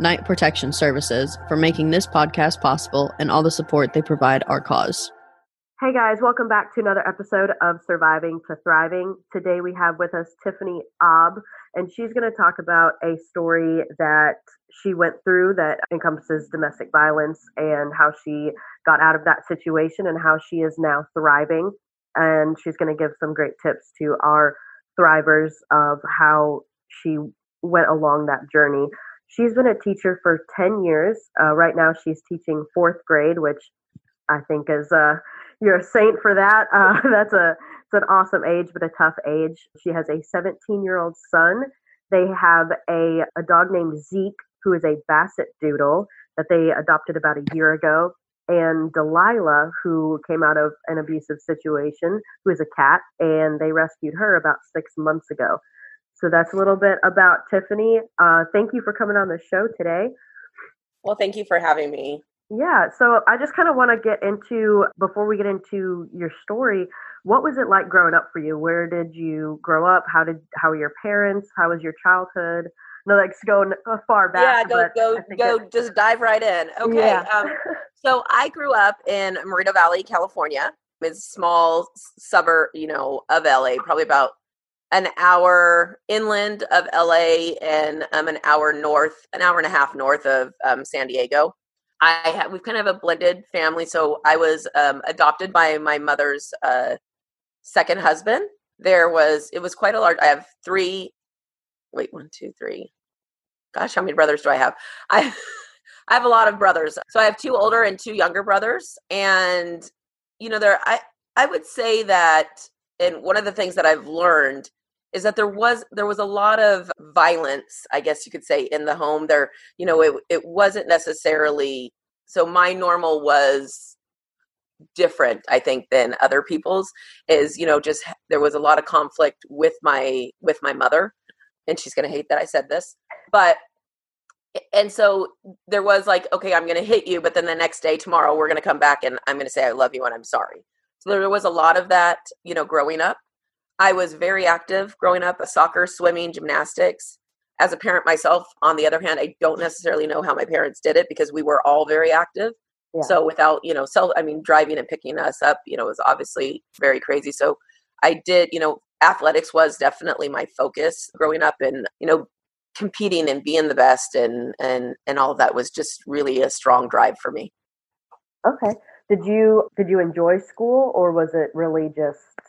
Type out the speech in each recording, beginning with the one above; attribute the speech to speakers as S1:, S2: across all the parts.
S1: Knight Protection Services, for making this podcast possible and all the support they provide our cause.
S2: Hey guys, welcome back to another episode of Surviving to Thriving. Today we have with us Tiffany Ob, and she's going to talk about a story that she went through that encompasses domestic violence and how she got out of that situation and how she is now thriving. And she's going to give some great tips to our thrivers of how she went along that journey. She's been a teacher for 10 years. Uh, right now, she's teaching fourth grade, which I think is uh, you're a saint for that. Uh, that's a it's an awesome age, but a tough age. She has a 17 year old son. They have a a dog named Zeke, who is a Basset Doodle that they adopted about a year ago, and Delilah, who came out of an abusive situation, who is a cat, and they rescued her about six months ago. So that's a little bit about Tiffany. Uh, thank you for coming on the show today.
S3: Well, thank you for having me.
S2: Yeah, so I just kind of want to get into before we get into your story. What was it like growing up for you? Where did you grow up? How did how were your parents? How was your childhood? No, like going far back.
S3: Yeah, go go go. It, just dive right in. Okay. Yeah. um, so I grew up in Moreno Valley, California. It's a small suburb, you know, of LA, probably about an hour inland of LA and um, an hour north, an hour and a half north of um, San Diego. I have, we've kind of a blended family. So I was um, adopted by my mother's uh, second husband. There was, it was quite a large, I have three, wait, one, two, three. Gosh, how many brothers do I have? I, I have a lot of brothers. So I have two older and two younger brothers. And, you know, there, I, I would say that, and one of the things that I've learned is that there was there was a lot of violence i guess you could say in the home there you know it it wasn't necessarily so my normal was different i think than other people's is you know just there was a lot of conflict with my with my mother and she's going to hate that i said this but and so there was like okay i'm going to hit you but then the next day tomorrow we're going to come back and i'm going to say i love you and i'm sorry so there was a lot of that you know growing up I was very active growing up a soccer, swimming, gymnastics. As a parent myself, on the other hand, I don't necessarily know how my parents did it because we were all very active. Yeah. So without, you know, self, I mean, driving and picking us up, you know, was obviously very crazy. So I did, you know, athletics was definitely my focus growing up and, you know, competing and being the best and, and, and all of that was just really a strong drive for me.
S2: Okay. Did you, did you enjoy school or was it really just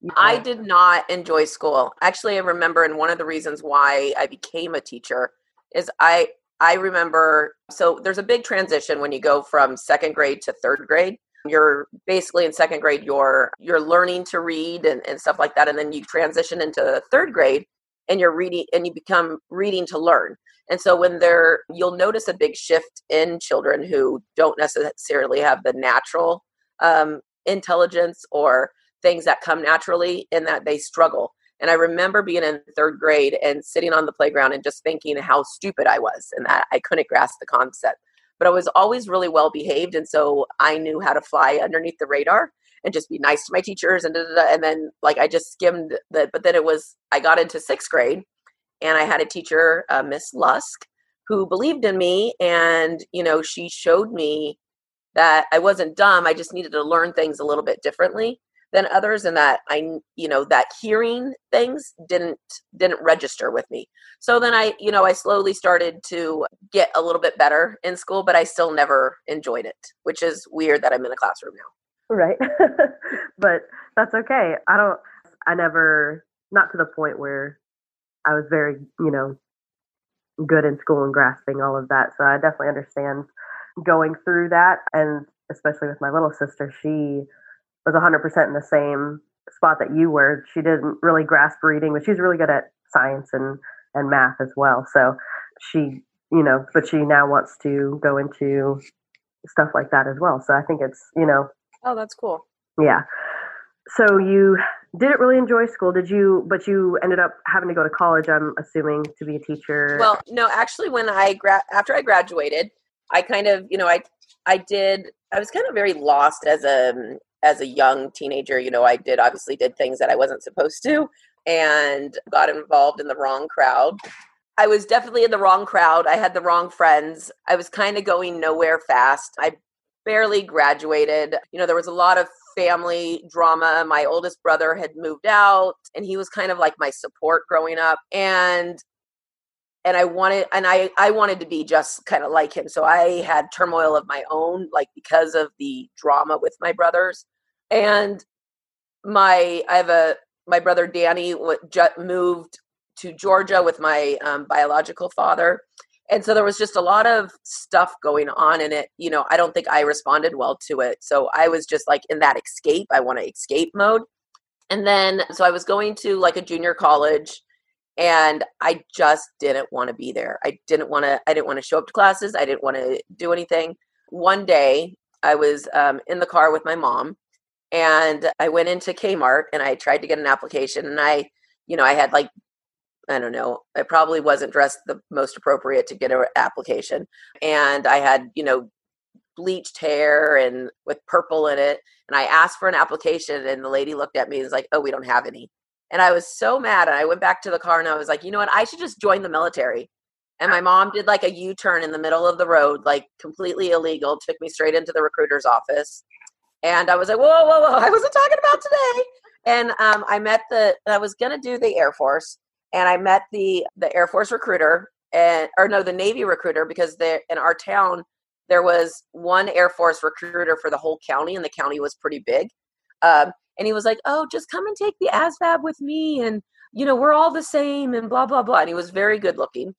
S3: yeah. I did not enjoy school. Actually, I remember, and one of the reasons why I became a teacher is I I remember. So there's a big transition when you go from second grade to third grade. You're basically in second grade. You're you're learning to read and, and stuff like that, and then you transition into third grade, and you're reading, and you become reading to learn. And so when they're, you'll notice a big shift in children who don't necessarily have the natural um, intelligence or things that come naturally and that they struggle. And I remember being in third grade and sitting on the playground and just thinking how stupid I was and that I couldn't grasp the concept. But I was always really well behaved. And so I knew how to fly underneath the radar and just be nice to my teachers. And, and then, like, I just skimmed the, but then it was, I got into sixth grade and I had a teacher, uh, Miss Lusk, who believed in me. And, you know, she showed me that I wasn't dumb. I just needed to learn things a little bit differently than others and that i you know that hearing things didn't didn't register with me so then i you know i slowly started to get a little bit better in school but i still never enjoyed it which is weird that i'm in a classroom now
S2: right but that's okay i don't i never not to the point where i was very you know good in school and grasping all of that so i definitely understand going through that and especially with my little sister she was 100% in the same spot that you were. She didn't really grasp reading, but she's really good at science and, and math as well. So she you know, but she now wants to go into stuff like that as well. So I think it's, you know.
S3: Oh, that's cool.
S2: Yeah. So you didn't really enjoy school, did you? But you ended up having to go to college, I'm assuming, to be a teacher.
S3: Well, no, actually, when I gra- after I graduated, I kind of, you know, I I did. I was kind of very lost as a as a young teenager. You know, I did obviously did things that I wasn't supposed to, and got involved in the wrong crowd. I was definitely in the wrong crowd. I had the wrong friends. I was kind of going nowhere fast. I barely graduated. You know, there was a lot of family drama. My oldest brother had moved out and he was kind of like my support growing up. And and I wanted and I I wanted to be just kind of like him. So I had turmoil of my own like because of the drama with my brothers. And my I have a my brother Danny moved to Georgia with my um, biological father. And so there was just a lot of stuff going on in it. You know, I don't think I responded well to it. So I was just like in that escape, I want to escape mode. And then, so I was going to like a junior college and I just didn't want to be there. I didn't want to, I didn't want to show up to classes. I didn't want to do anything. One day I was um, in the car with my mom and I went into Kmart and I tried to get an application and I, you know, I had like I don't know, I probably wasn't dressed the most appropriate to get an application. And I had, you know, bleached hair and with purple in it. And I asked for an application and the lady looked at me and was like, oh, we don't have any. And I was so mad. And I went back to the car and I was like, you know what? I should just join the military. And my mom did like a U turn in the middle of the road, like completely illegal, took me straight into the recruiter's office. And I was like, whoa, whoa, whoa, I wasn't talking about today. And um, I met the, I was going to do the Air Force and I met the the Air Force recruiter and or no the Navy recruiter because there in our town there was one Air Force recruiter for the whole county and the county was pretty big. Um, and he was like, "Oh, just come and take the ASVAB with me, and you know we're all the same, and blah blah blah." And he was very good looking,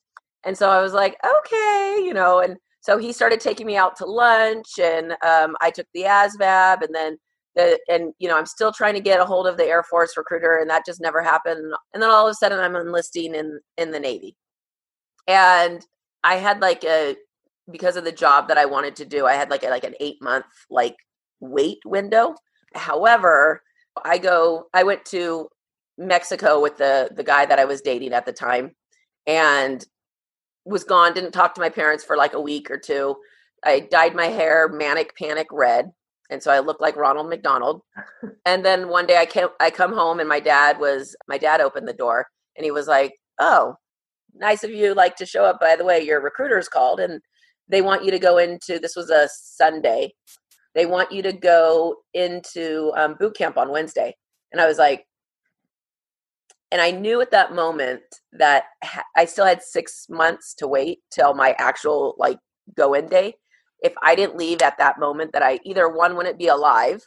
S3: and so I was like, "Okay," you know, and so he started taking me out to lunch, and um, I took the ASVAB, and then Uh, and you know i'm still trying to get a hold of the air force recruiter and that just never happened. And then all of a sudden i'm enlisting in in the navy. And i had like a because of the job that i wanted to do i had like a, like an eight month like wait window. However i go i went to mexico with the the guy that i was dating at the time and was gone didn't talk to my parents for like a week or two. I dyed my hair manic panic red and so I looked like Ronald McDonald. and then one day I came, I come home and my dad was my dad opened the door and he was like, "Oh, nice of you like to show up. By the way, your recruiter's called and they want you to go into this was a Sunday. They want you to go into um, boot camp on Wednesday." And I was like, and I knew at that moment that I still had six months to wait till my actual like go in day if I didn't leave at that moment, that I either one wouldn't be alive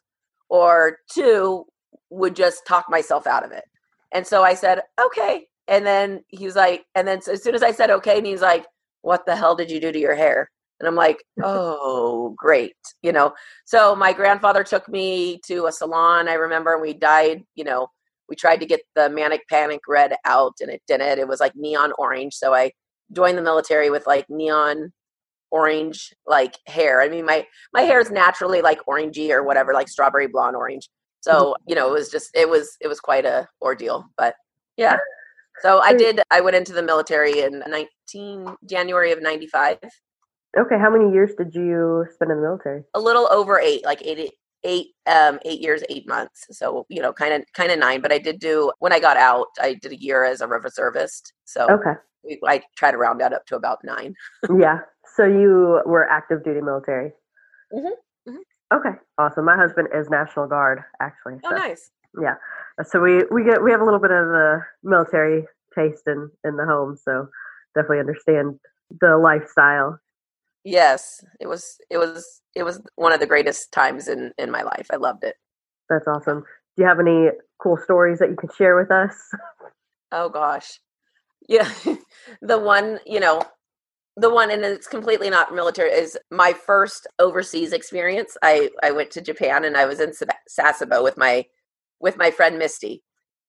S3: or two would just talk myself out of it. And so I said, okay. And then he was like, and then as soon as I said okay, and he's like, what the hell did you do to your hair? And I'm like, oh, great. You know, so my grandfather took me to a salon. I remember we dyed, you know, we tried to get the manic panic red out and it didn't. It was like neon orange. So I joined the military with like neon orange like hair. I mean, my my hair is naturally like orangey or whatever, like strawberry blonde orange. So mm-hmm. you know, it was just it was it was quite a ordeal. But yeah, so I did. I went into the military in 19 January of '95.
S2: Okay, how many years did you spend in the military?
S3: A little over eight, like eight eight um eight years eight months so you know kind of kind of nine but i did do when i got out i did a year as a reservist so
S2: okay
S3: I try to round that up to about nine.
S2: yeah. So you were active duty military.
S3: Mm-hmm. mm-hmm.
S2: Okay, awesome. My husband is National Guard, actually.
S3: Oh, so, oh, nice.
S2: Yeah. So we we get we have a little bit of the military taste in in the home, so definitely understand the lifestyle.
S3: Yes, it was it was it was one of the greatest times in in my life. I loved it.
S2: That's awesome. Do you have any cool stories that you can share with us?
S3: Oh gosh. Yeah. the one, you know, the one and it's completely not military is my first overseas experience i i went to japan and i was in sasebo with my with my friend misty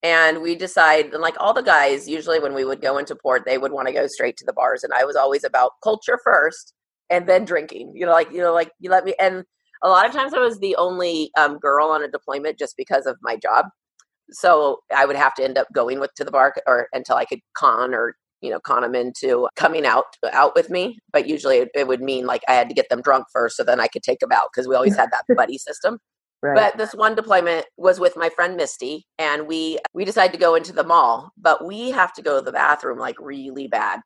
S3: and we decide and like all the guys usually when we would go into port they would want to go straight to the bars and i was always about culture first and then drinking you know like you know like you let me and a lot of times i was the only um, girl on a deployment just because of my job. So i would have to end up going with to the bar or until i could con or you know con them into coming out out with me. But usually it, it would mean like i had to get them drunk first so then i could take them out because we always had that buddy system. Right. But this one deployment was with my friend Misty, and we we decided to go into the mall, but we have to go to the bathroom like really bad,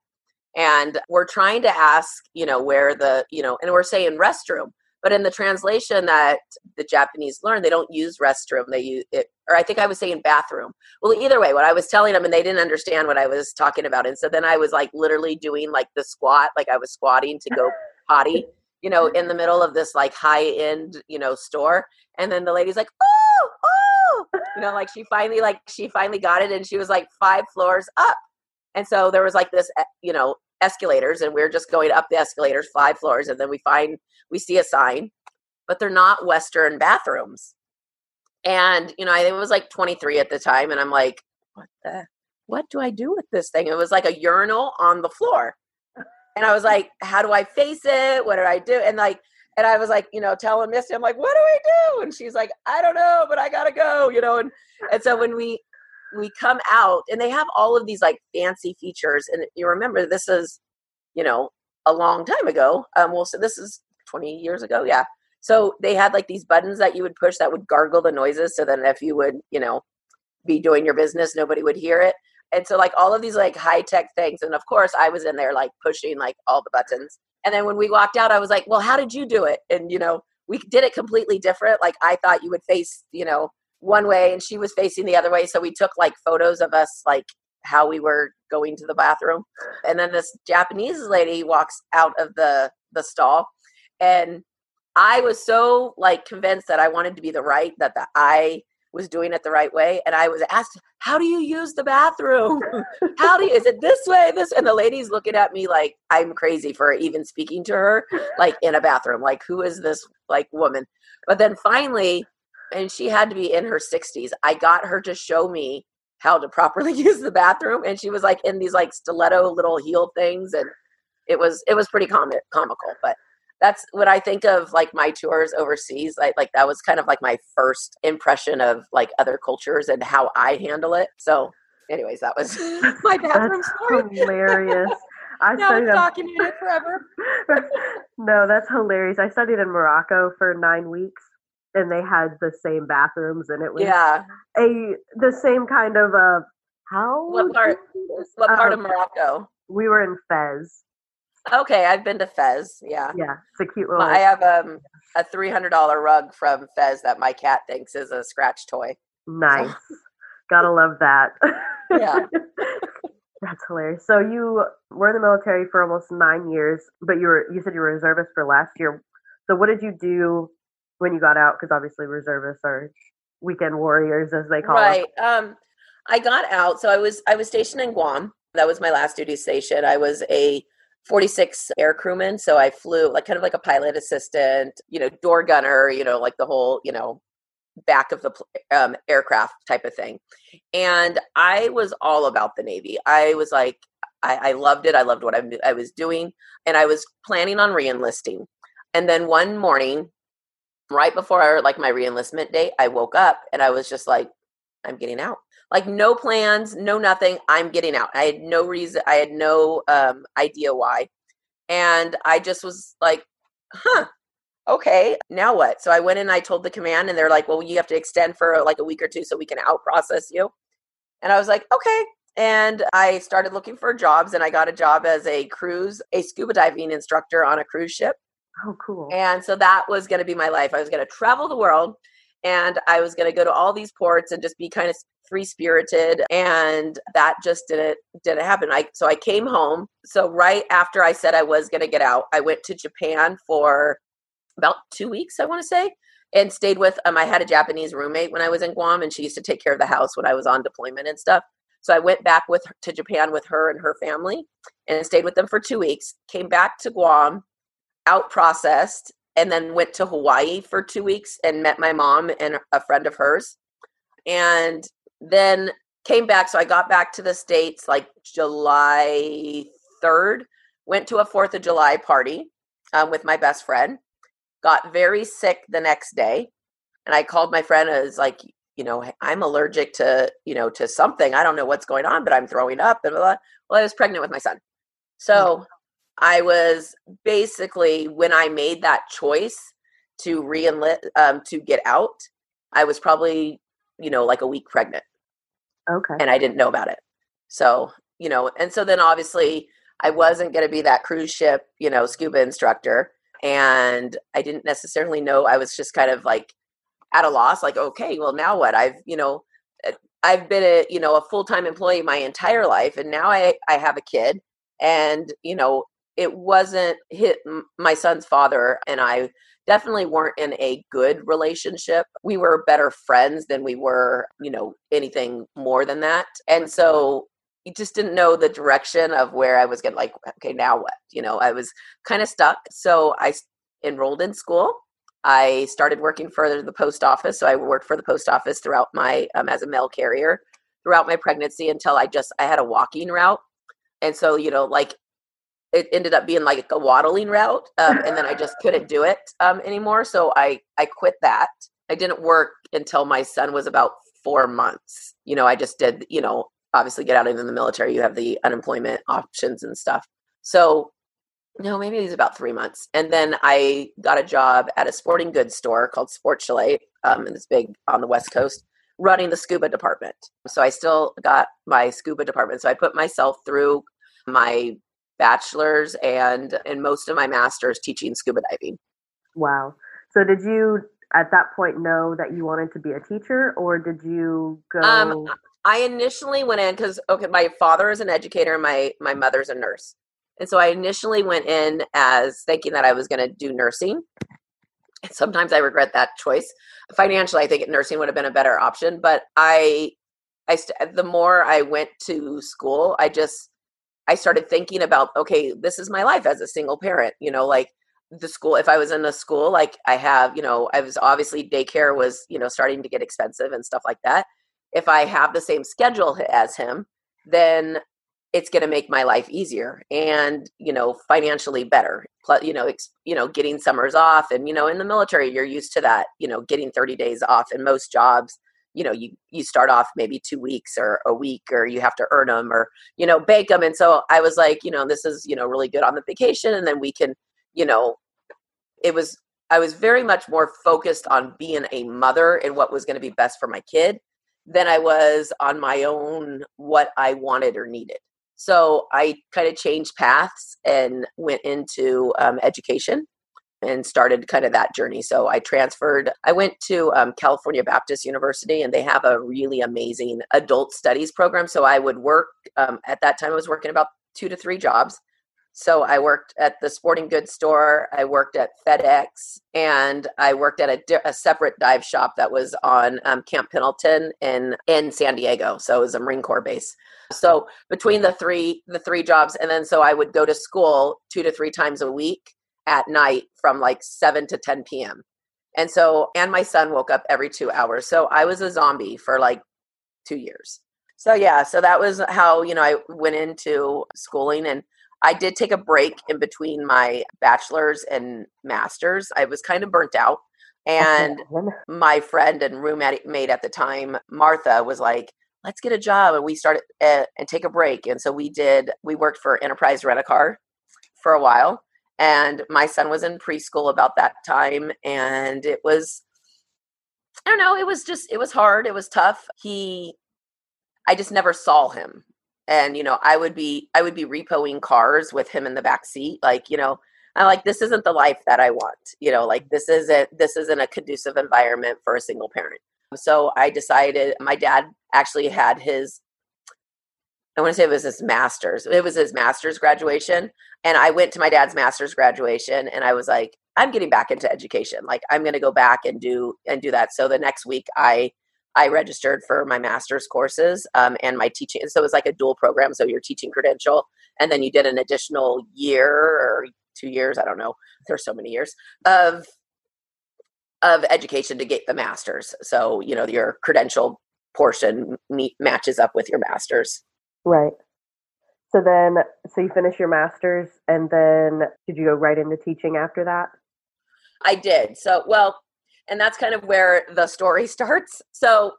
S3: and we're trying to ask, you know, where the you know, and we're saying restroom, but in the translation that the Japanese learn, they don't use restroom. They use it, or I think I was saying bathroom. Well, either way, what I was telling them, and they didn't understand what I was talking about, and so then I was like literally doing like the squat, like I was squatting to go potty you know, in the middle of this like high end, you know, store. And then the lady's like, oh, oh, you know, like she finally, like she finally got it and she was like five floors up. And so there was like this, eh, you know, escalators and we are just going up the escalators five floors. And then we find, we see a sign, but they're not Western bathrooms. And, you know, I it was like 23 at the time. And I'm like, what the, what do I do with this thing? It was like a urinal on the floor. And I was like, how do I face it? What do I do? And like, and I was like, you know, telling Misty, I'm like, what do I do? And she's like, I don't know, but I gotta go, you know. And and so when we we come out, and they have all of these like fancy features, and you remember this is, you know, a long time ago. Um, well, so this is 20 years ago, yeah. So they had like these buttons that you would push that would gargle the noises, so then if you would, you know, be doing your business, nobody would hear it and so like all of these like high tech things and of course i was in there like pushing like all the buttons and then when we walked out i was like well how did you do it and you know we did it completely different like i thought you would face you know one way and she was facing the other way so we took like photos of us like how we were going to the bathroom and then this japanese lady walks out of the the stall and i was so like convinced that i wanted to be the right that the i was doing it the right way. And I was asked, How do you use the bathroom? How do you, is it this way? This, and the lady's looking at me like I'm crazy for even speaking to her, like in a bathroom. Like, who is this like woman? But then finally, and she had to be in her 60s, I got her to show me how to properly use the bathroom. And she was like in these like stiletto little heel things. And it was, it was pretty comic, comical, but that's what I think of like my tours overseas. Like like that was kind of like my first impression of like other cultures and how I handle it. So, anyways, that was my bathroom
S2: story. Hilarious.
S3: I now studied I'm talking it forever.
S2: no, that's hilarious. I studied in Morocco for nine weeks, and they had the same bathrooms, and it was
S3: yeah
S2: a the same kind of uh how
S3: what part what part um, of Morocco?
S2: We were in Fez.
S3: Okay, I've been to Fez. Yeah,
S2: yeah, it's a cute little.
S3: I have um a three hundred dollar rug from Fez that my cat thinks is a scratch toy.
S2: Nice, gotta love that.
S3: Yeah,
S2: that's hilarious. So you were in the military for almost nine years, but you were you said you were reservist for last year. So what did you do when you got out? Because obviously reservists are weekend warriors, as they call
S3: right. them. Right. Um, I got out. So I was I was stationed in Guam. That was my last duty station. I was a 46 air crewman. So I flew like kind of like a pilot assistant, you know, door gunner, you know, like the whole, you know, back of the um, aircraft type of thing. And I was all about the Navy. I was like, I, I loved it. I loved what I, I was doing. And I was planning on reenlisting. And then one morning, right before like my reenlistment date, I woke up and I was just like, I'm getting out like no plans, no nothing. I'm getting out. I had no reason, I had no um, idea why. And I just was like, huh, okay, now what? So I went and I told the command, and they're like, well, you have to extend for like a week or two so we can out process you. And I was like, okay. And I started looking for jobs, and I got a job as a cruise, a scuba diving instructor on a cruise ship.
S2: Oh, cool.
S3: And so that was going to be my life. I was going to travel the world and I was going to go to all these ports and just be kind of free spirited and that just didn't didn't happen i so i came home so right after i said i was going to get out i went to japan for about two weeks i want to say and stayed with um i had a japanese roommate when i was in guam and she used to take care of the house when i was on deployment and stuff so i went back with to japan with her and her family and stayed with them for two weeks came back to guam out processed and then went to hawaii for two weeks and met my mom and a friend of hers and then came back. So I got back to the States like July 3rd, went to a 4th of July party um, with my best friend, got very sick the next day. And I called my friend and was like, you know, I'm allergic to, you know, to something. I don't know what's going on, but I'm throwing up. And blah, blah. well, I was pregnant with my son. So I was basically, when I made that choice to re-enlist, um, to get out, I was probably, you know, like a week pregnant.
S2: Okay.
S3: And I didn't know about it. So, you know, and so then obviously I wasn't going to be that cruise ship, you know, scuba instructor. And I didn't necessarily know. I was just kind of like at a loss, like, okay, well, now what? I've, you know, eh, I've been a, you know, a full-time employee my entire life. And now I, I have a kid and, you know, it wasn't hit my son's father and I definitely weren't in a good relationship. We were better friends than we were, you know, anything more than that. And so you just didn't know the direction of where I was going like, okay, now what? You know, I was kind of stuck. So I enrolled in school. I started working for the post office. So I worked for the post office throughout my, um, as a mail carrier throughout my pregnancy until I just, I had a walking route. And so, you know, like it ended up being like a waddling route um, and then i just couldn't do it um, anymore so i i quit that. I didn't work until my son was about four months. You know i just did you know obviously get out of the military you have the unemployment options and stuff. So no maybe it was about three months and then i got a job at a sporting goods store called sport chalet um, and it's big on the west coast running the scuba department. So i still got my scuba department so i put myself through my bachelor's and and most of my master's teaching scuba diving.
S2: Wow. So did you at that point know that you wanted to be a teacher or did you go um,
S3: I initially went in cuz okay my father is an educator and my my mother's a nurse. And so I initially went in as thinking that I was going to do nursing. And sometimes I regret that choice. Financially, I think nursing would have been a better option, but I I st- the more I went to school, I just I started thinking about, okay, this is my life as a single parent, you know, like the school, if I was in a school, like I have, you know, I was obviously daycare was, you know, starting to get expensive and stuff like that. If I have the same schedule as him, then it's going to make my life easier and you know financially better plus you know ex, you know getting summers off and you know in the military you're used to that you know getting 30 days off in most jobs you know you you start off maybe two weeks or a week or you have to earn them or you know bake them and so i was like you know this is you know really good on the vacation. And then we can you know it was i was very much more focused on being a mother and what was going to be best for my kid than i was on my own what i wanted or needed. So i kind of changed paths and went into um, education and started kind of that journey. So I transferred, I went to um, California Baptist University and they have a really amazing adult studies program. So I would work, um, at that time, I was working about two to three jobs. So I worked at the sporting goods store, I worked at FedEx, and I worked at a, a separate dive shop that was on um, Camp Pendleton in in San Diego. So it was a Marine Corps base. So between the three the three jobs, and then so I would go to school two to three times a week at night from like 7 to 10 p.m. And so, and my son woke up every two hours. So I was a zombie for like two years. So, yeah, so that was how, you know, I went into schooling and I did take a break in between my bachelor's and master's. I was kind of burnt out. And my friend and roommate at the time, Martha, was like, let's get a job. And we started uh, and take a break. And so we did, we worked for Enterprise Rent a Car for a while and my son was in preschool about that time and it was i don't know it was just it was hard it was tough. He i just never saw him. And you know i would be i would be repoing cars with him in the back seat like you know i'm like this isn't the life that i want you know like this isn't this isn't a conducive environment for a single parent. So i decided my dad actually had his I want to say it was his master's. It was his master's graduation. And I went to my dad's master's graduation and I was like, I'm getting back into education. Like I'm going to go back and do and do that. So the next week I I registered for my master's courses um, and my teaching. So it was like a dual program. So your teaching credential, and then you did an additional year or two years. I don't know. There's so many years of of education to get the master's. So you know your credential portion meet, matches up with your master's.
S2: Right. So then, so you finish your master's, and then did you go right into teaching after that?
S3: I did. So, well, and that's kind of where the story starts. So,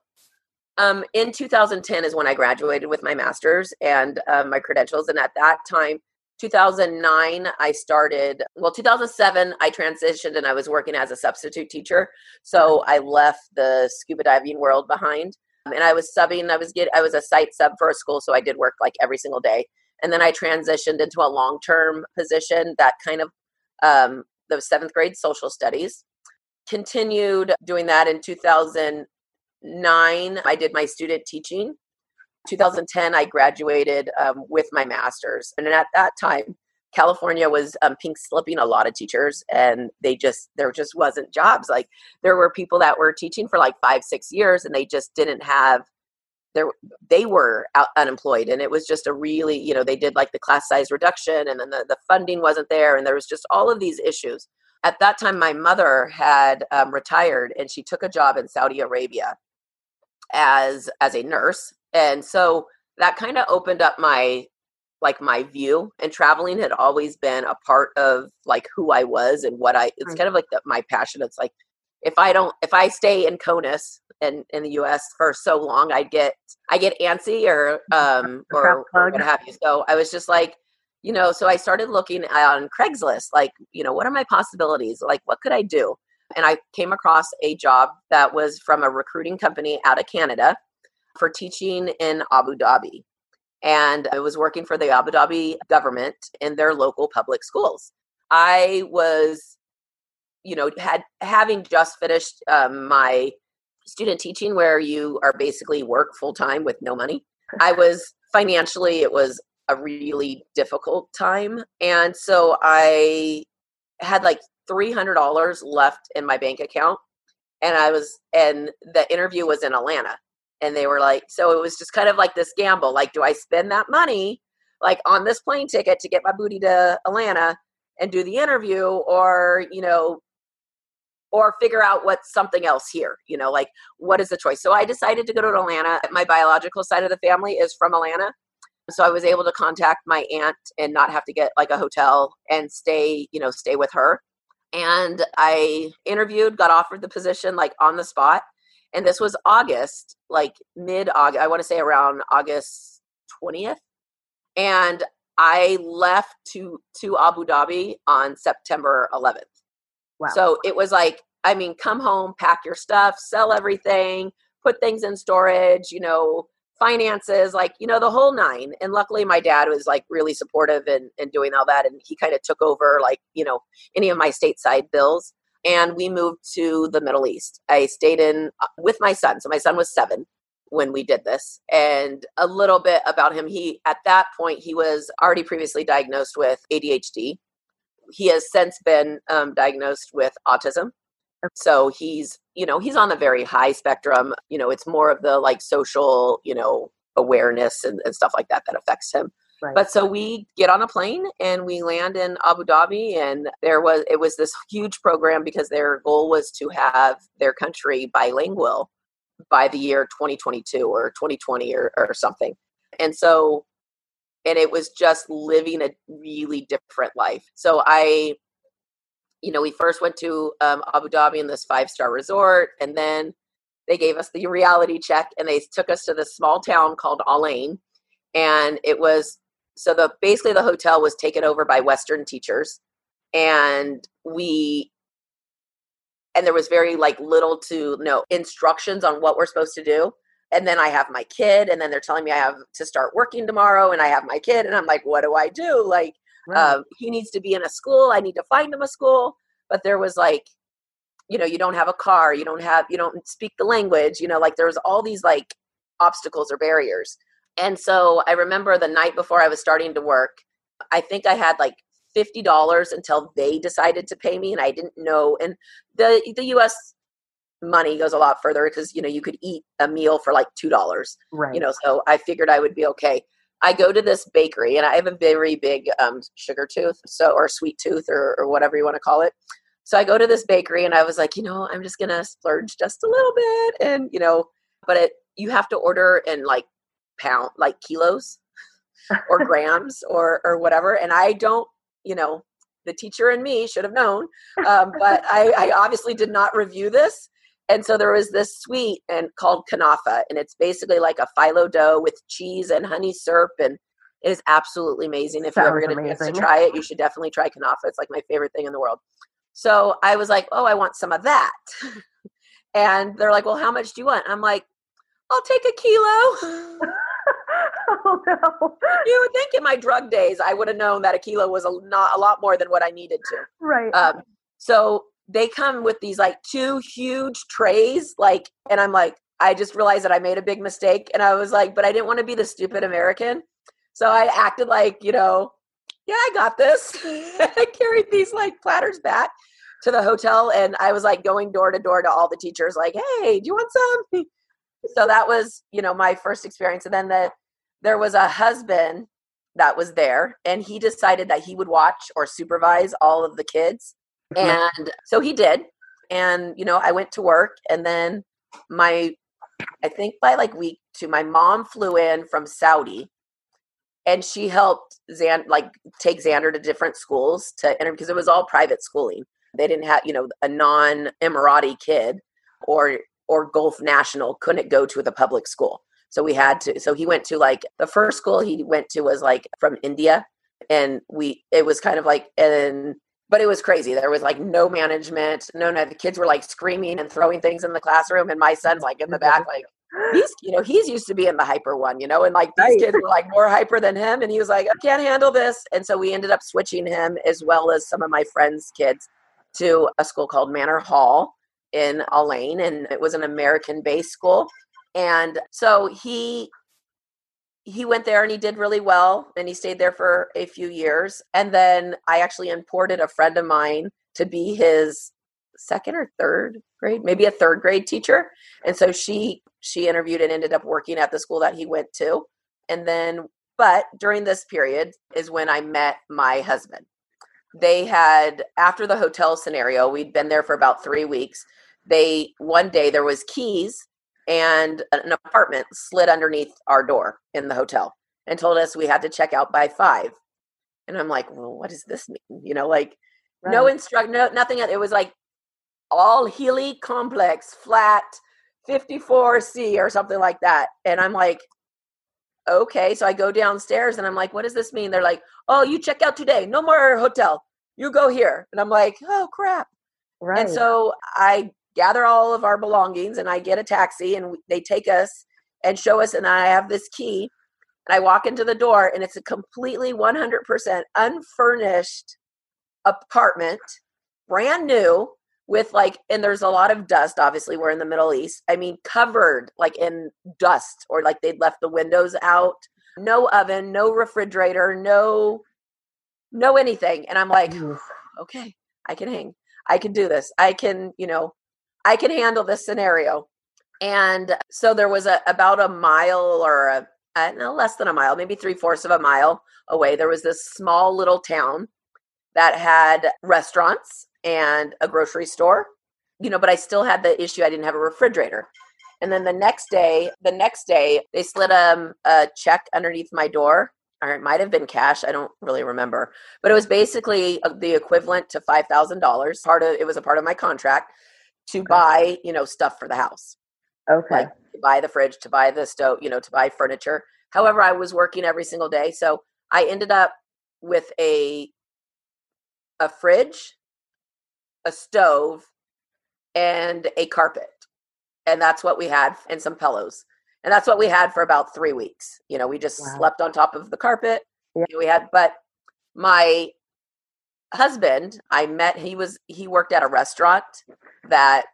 S3: um, in 2010 is when I graduated with my master's and uh, my credentials, and at that time, 2009 i started well 2007 i transitioned and i was working as a substitute teacher so i left the scuba diving world behind and i was subbing i was get i was a site sub for a school so i did work like every single day. And then i transitioned into a long-term position that kind of um, the seventh grade social studies. Continued doing that in 2009 i did my student teaching. 2010, I graduated um, with my master's. And at that time, California was um, pink slipping a lot of teachers, and they just, there just wasn't jobs. Like, there were people that were teaching for like five, six years, and they just didn't have there they were out, unemployed and it was just a really you know they did like the class size reduction and then the, the funding wasn't there and there was just all of these issues at that time my mother had um, retired and she took a job in saudi arabia as as a nurse and so that kind of opened up my like my view and traveling had always been a part of like who I was and what I it's kind of like the, my passion it's like if I don't if I stay in CONUS in in the US for so long I get I get antsy or um or, or what have you. So I was just like you know so I started looking on Craigslist like you know what are my possibilities? Like what could I do? And I came across a job that was from a recruiting company out of Canada for teaching in Abu Dhabi. And I was working for the Abu Dhabi government in their local public schools. I was, you know, had having just finished um, my student teaching where you are basically work full time with no money. I was financially, it was a really difficult time. And so I had like $300 left in my bank account. And I was, and the interview was in Atlanta and they were like so it was just kind of like this gamble like do i spend that money like on this plane ticket to get my booty to atlanta and do the interview or you know or figure out what's something else here you know like what is the choice? So i decided to go to atlanta. My biological side of the family is from atlanta so i was able to contact my aunt and not have to get like a hotel and stay you know stay with her. And i interviewed got offered the position like on the spot and this was August, like mid August, I want to say around August 20th. And I left to to Abu Dhabi on September 11th. Wow. So it was like, I mean, come home, pack your stuff, sell everything, put things in storage, you know, finances, like, you know, the whole nine. And luckily my dad was like really supportive and in doing all that. And he kind of took over like, you know, any of my stateside bills and we moved to the Middle East. I stayed in uh, with my son. So my son was seven when we did this. And a little bit about him. He, at that point, he was already previously diagnosed with ADHD. He has since been um, diagnosed with autism. So he's, you know, he's on the very high spectrum. You know, it's more of the like social, you know, awareness and, and stuff like that that affects him. Right. But so we get on a plane and we land in Abu Dhabi, and there was it was this huge program because their goal was to have their country bilingual by the year 2022 or 2020 or, or something. And so, and it was just living a really different life. So I, you know, we first went to um, Abu Dhabi in this five star resort, and then they gave us the reality check and they took us to this small town called Al Ain and it was so the basically the hotel was taken over by Western teachers, and we and there was very like little to no instructions on what we're supposed to do. And then I have my kid, and then they're telling me I have to start working tomorrow, and I have my kid, and I'm like, what do I do? Like, right. um, he needs to be in a school. I need to find him a school. But there was like, you know, you don't have a car, you don't have, you don't speak the language, you know, like there was all these like obstacles or barriers. And so I remember the night before I was starting to work, I think I had like $50 until they decided to pay me and I didn't know and the the US money goes a lot further because you know you could eat a meal for like $2. Right. You know, so I figured I would be okay. I go to this bakery and I have a very big um, sugar tooth, so or sweet tooth or, or whatever you want to call it. So I go to this bakery and I was like, you know, I'm just gonna splurge just a little bit, and you know, but it you have to order in like pound like kilos or grams or or whatever and i don't you know the teacher and me should have known um, but I, I obviously did not review this and so there was this sweet and called kanafa and it's basically like a phyllo dough with cheese and honey syrup and it is absolutely amazing. If you ever get a chance to try it you should definitely try kanafa. It's like my favorite thing in the world. So i was like oh i want some of that. And they're like well how much do you want? I'm like i'll take a kilo no! You would think in my drug days I would have known that a kilo was a not a lot more than what I needed to.
S2: Right.
S3: Um, so they come with these like two huge trays, like, and I'm like, I just realized that I made a big mistake, and I was like, but I didn't want to be the stupid American, so I acted like, you know, yeah, I got this. I carried these like platters back to the hotel, and I was like going door to door to all the teachers, like, hey, do you want some? so that was you know my first experience and then the there was a husband that was there and he decided that he would watch or supervise all of the kids mm-hmm. and so he did and you know i went to work and then my i think by like week two my mom flew in from saudi and she helped Xan like take Xander to different schools to enter because it was all private schooling. They didn't have, you know, a non Emirati kid or or Gulf National couldn't go to the public school. So we had to, so he went to like the first school he went to was like from India. And we, it was kind of like, and, but it was crazy. There was like no management. No, no, the kids were like screaming and throwing things in the classroom. And my son's like in the back, like, he's, you know, he's used to being the hyper one, you know, and like these right. kids were like more hyper than him. And he was like, I can't handle this. And so we ended up switching him as well as some of my friends' kids to a school called Manor Hall in Al-Ain. And it was an American based school and so he he went there and he did really well and he stayed there for a few years. And then i actually imported a friend of mine to be his second or third grade maybe a third grade teacher. And so she she interviewed and ended up working at the school that he went to. And then but during this period is when i met my husband. They had after the hotel scenario we'd been there for about three weeks. They one day there was keys and an apartment slid underneath our door in the hotel and told us we had to check out by five. And I'm like, well, what does this mean? You know, like right. no instruct, no nothing. It was like Al Hili complex, flat, 54C or something like that. And I'm like, okay. So I go downstairs and I'm like, what does this mean? They're like, oh, you check out today. No more hotel. You go here. And I'm like, oh crap. Right. And so I gather all of our belongings and I get a taxi and they take us and show us and I have this key and I walk into the door and it's a completely 100% unfurnished apartment brand new with like and there's a lot of dust obviously we're in the Middle East I mean covered like in dust or like they'd left the windows out no oven no refrigerator no no anything and I'm like okay I can hang I can do this I can you know I can handle this scenario. And so there was a about a mile or a uh, no less than a mile, maybe three fourths of a mile away. There was this small little town that had restaurants and a grocery store, you know, but I still had the issue I didn't have a refrigerator. And then the next day, the next day, they slid um, a check underneath my door, or it might have been cash. I don't really remember, but it was basically uh, the equivalent to five thousand dollars. Part of it was a part of my contract to buy, you know, stuff for the house.
S2: Okay.
S3: Like to buy the fridge, to buy the stove, you know, to buy furniture. However, I was working every single day. So I ended up with a a fridge, a stove, and a carpet. And that's what we had and some pillows. And that's what we had for about three weeks. You know, we just wow. slept on top of the carpet. Yeah. We had, but my husband i met he was he worked at a restaurant that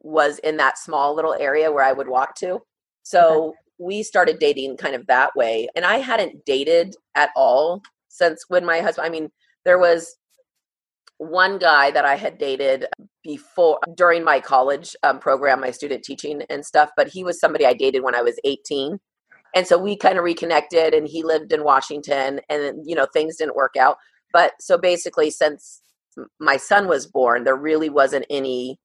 S3: was in that small little area where i would walk to. So okay. we started dating kind of that way and i hadn't dated at all since when my husband i mean there was one guy that i had dated before during my college um, program my student teaching and stuff but he was somebody i dated when i was 18 and so we kind of reconnected and he lived in washington and you know things didn't work out but so basically, since my son was born, there really wasn't any,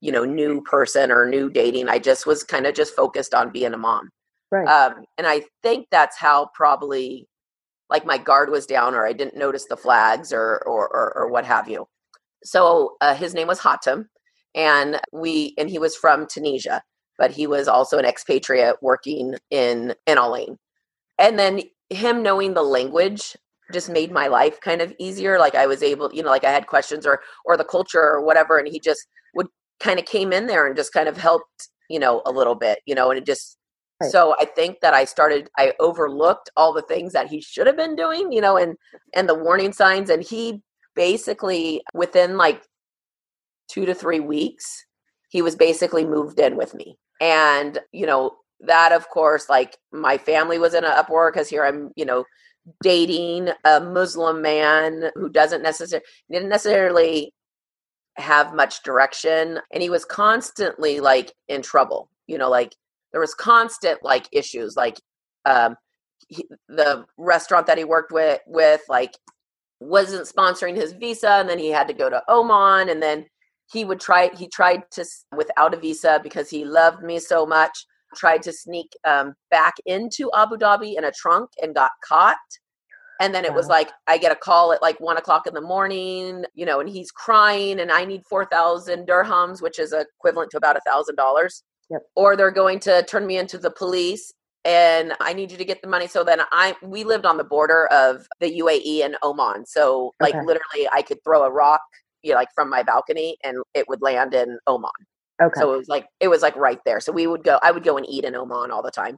S3: you know new person or new dating. I just was kind of just focused on being a mom.
S2: Right.
S3: Um, and i think that's how probably like my guard was down or i didn't notice the flags or or or, or what have you. So uh, his name was hatem and we and he was from tunisia but he was also an expatriate working in in Al and then him knowing the language just made my life kind of easier like i was able you know like i had questions or or the culture or whatever and he just would kind of came in there and just kind of helped you know a little bit you know and it just right. so i think that i started i overlooked all the things that he should have been doing you know and and the warning signs and he basically within like two to three weeks he was basically moved in with me and you know that of course like my family was in an uproar because here i'm you know dating a muslim man who doesn't necessarily didn't necessarily have much direction and he was constantly like in trouble you know like there was constant like issues like um he, the restaurant that he worked with with like wasn't sponsoring his visa and then he had to go to Oman and then he would try he tried to without a visa because he loved me so much tried to sneak um, back into abu dhabi in a trunk and got caught and then it was like i get a call at like one o'clock in the morning you know and he's crying and i need 4000 dirhams which is equivalent to about a thousand dollars or they're going to turn me into the police and I need you to get the money. So then I we lived on the border of the UAE and Oman. So like okay. literally I could throw a rock you know, like from my balcony and it would land in Oman. Okay. So it was like it was like right there. So we would go I would go and eat in Oman all the time.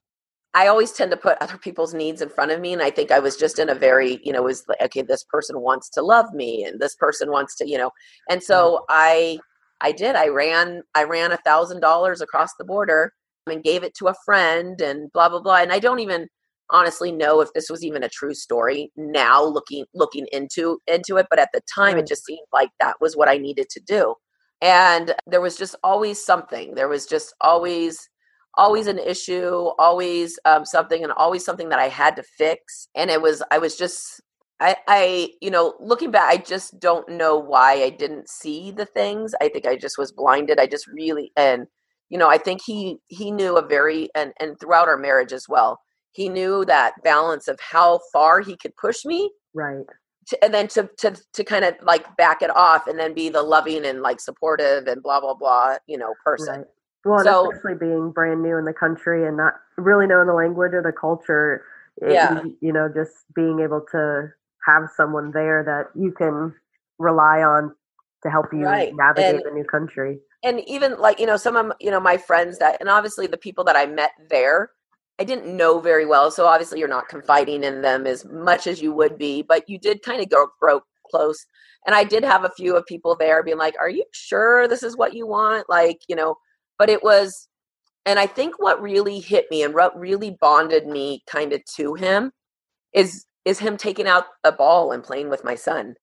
S3: I always tend to put other people's needs in front of me and I think I was just in a very, you know, was like okay, this person wants to love me and this person wants to, you know. And so mm-hmm. I I did. I ran I ran a thousand dollars across the border and gave it to a friend and blah blah blah. And I don't even honestly know if this was even a true story now looking looking into into it but at the time it just seemed like that was what i needed to do and there was just always something there was just always always an issue always um, something and always something that i had to fix and it was i was just I, I, you know, looking back, I just don't know why I didn't see the things. I think I just was blinded. I just really, and you know, I think he he knew a very and and throughout our marriage as well he knew that balance of how far he could push me
S2: right
S3: to, and then to to to kind of like back it off and then be the loving and like supportive and blah blah blah you know person right.
S2: well so, especially being brand new in the country and not really knowing the language or the culture it,
S3: yeah
S2: you know just being able to have someone there that you can rely on to help you right. navigate and, the new country
S3: and even like you know some of you know my friends that and obviously the people that i met there I didn't know very well, so obviously you're not confiding in them as much as you would be, but you did kind of go grow close. And I did have a few of people there being like, "Are you sure this is what you want?" Like, you know, but it was and I think what really hit me and what really bonded me kind of to him is is him taking out a ball and playing with my son,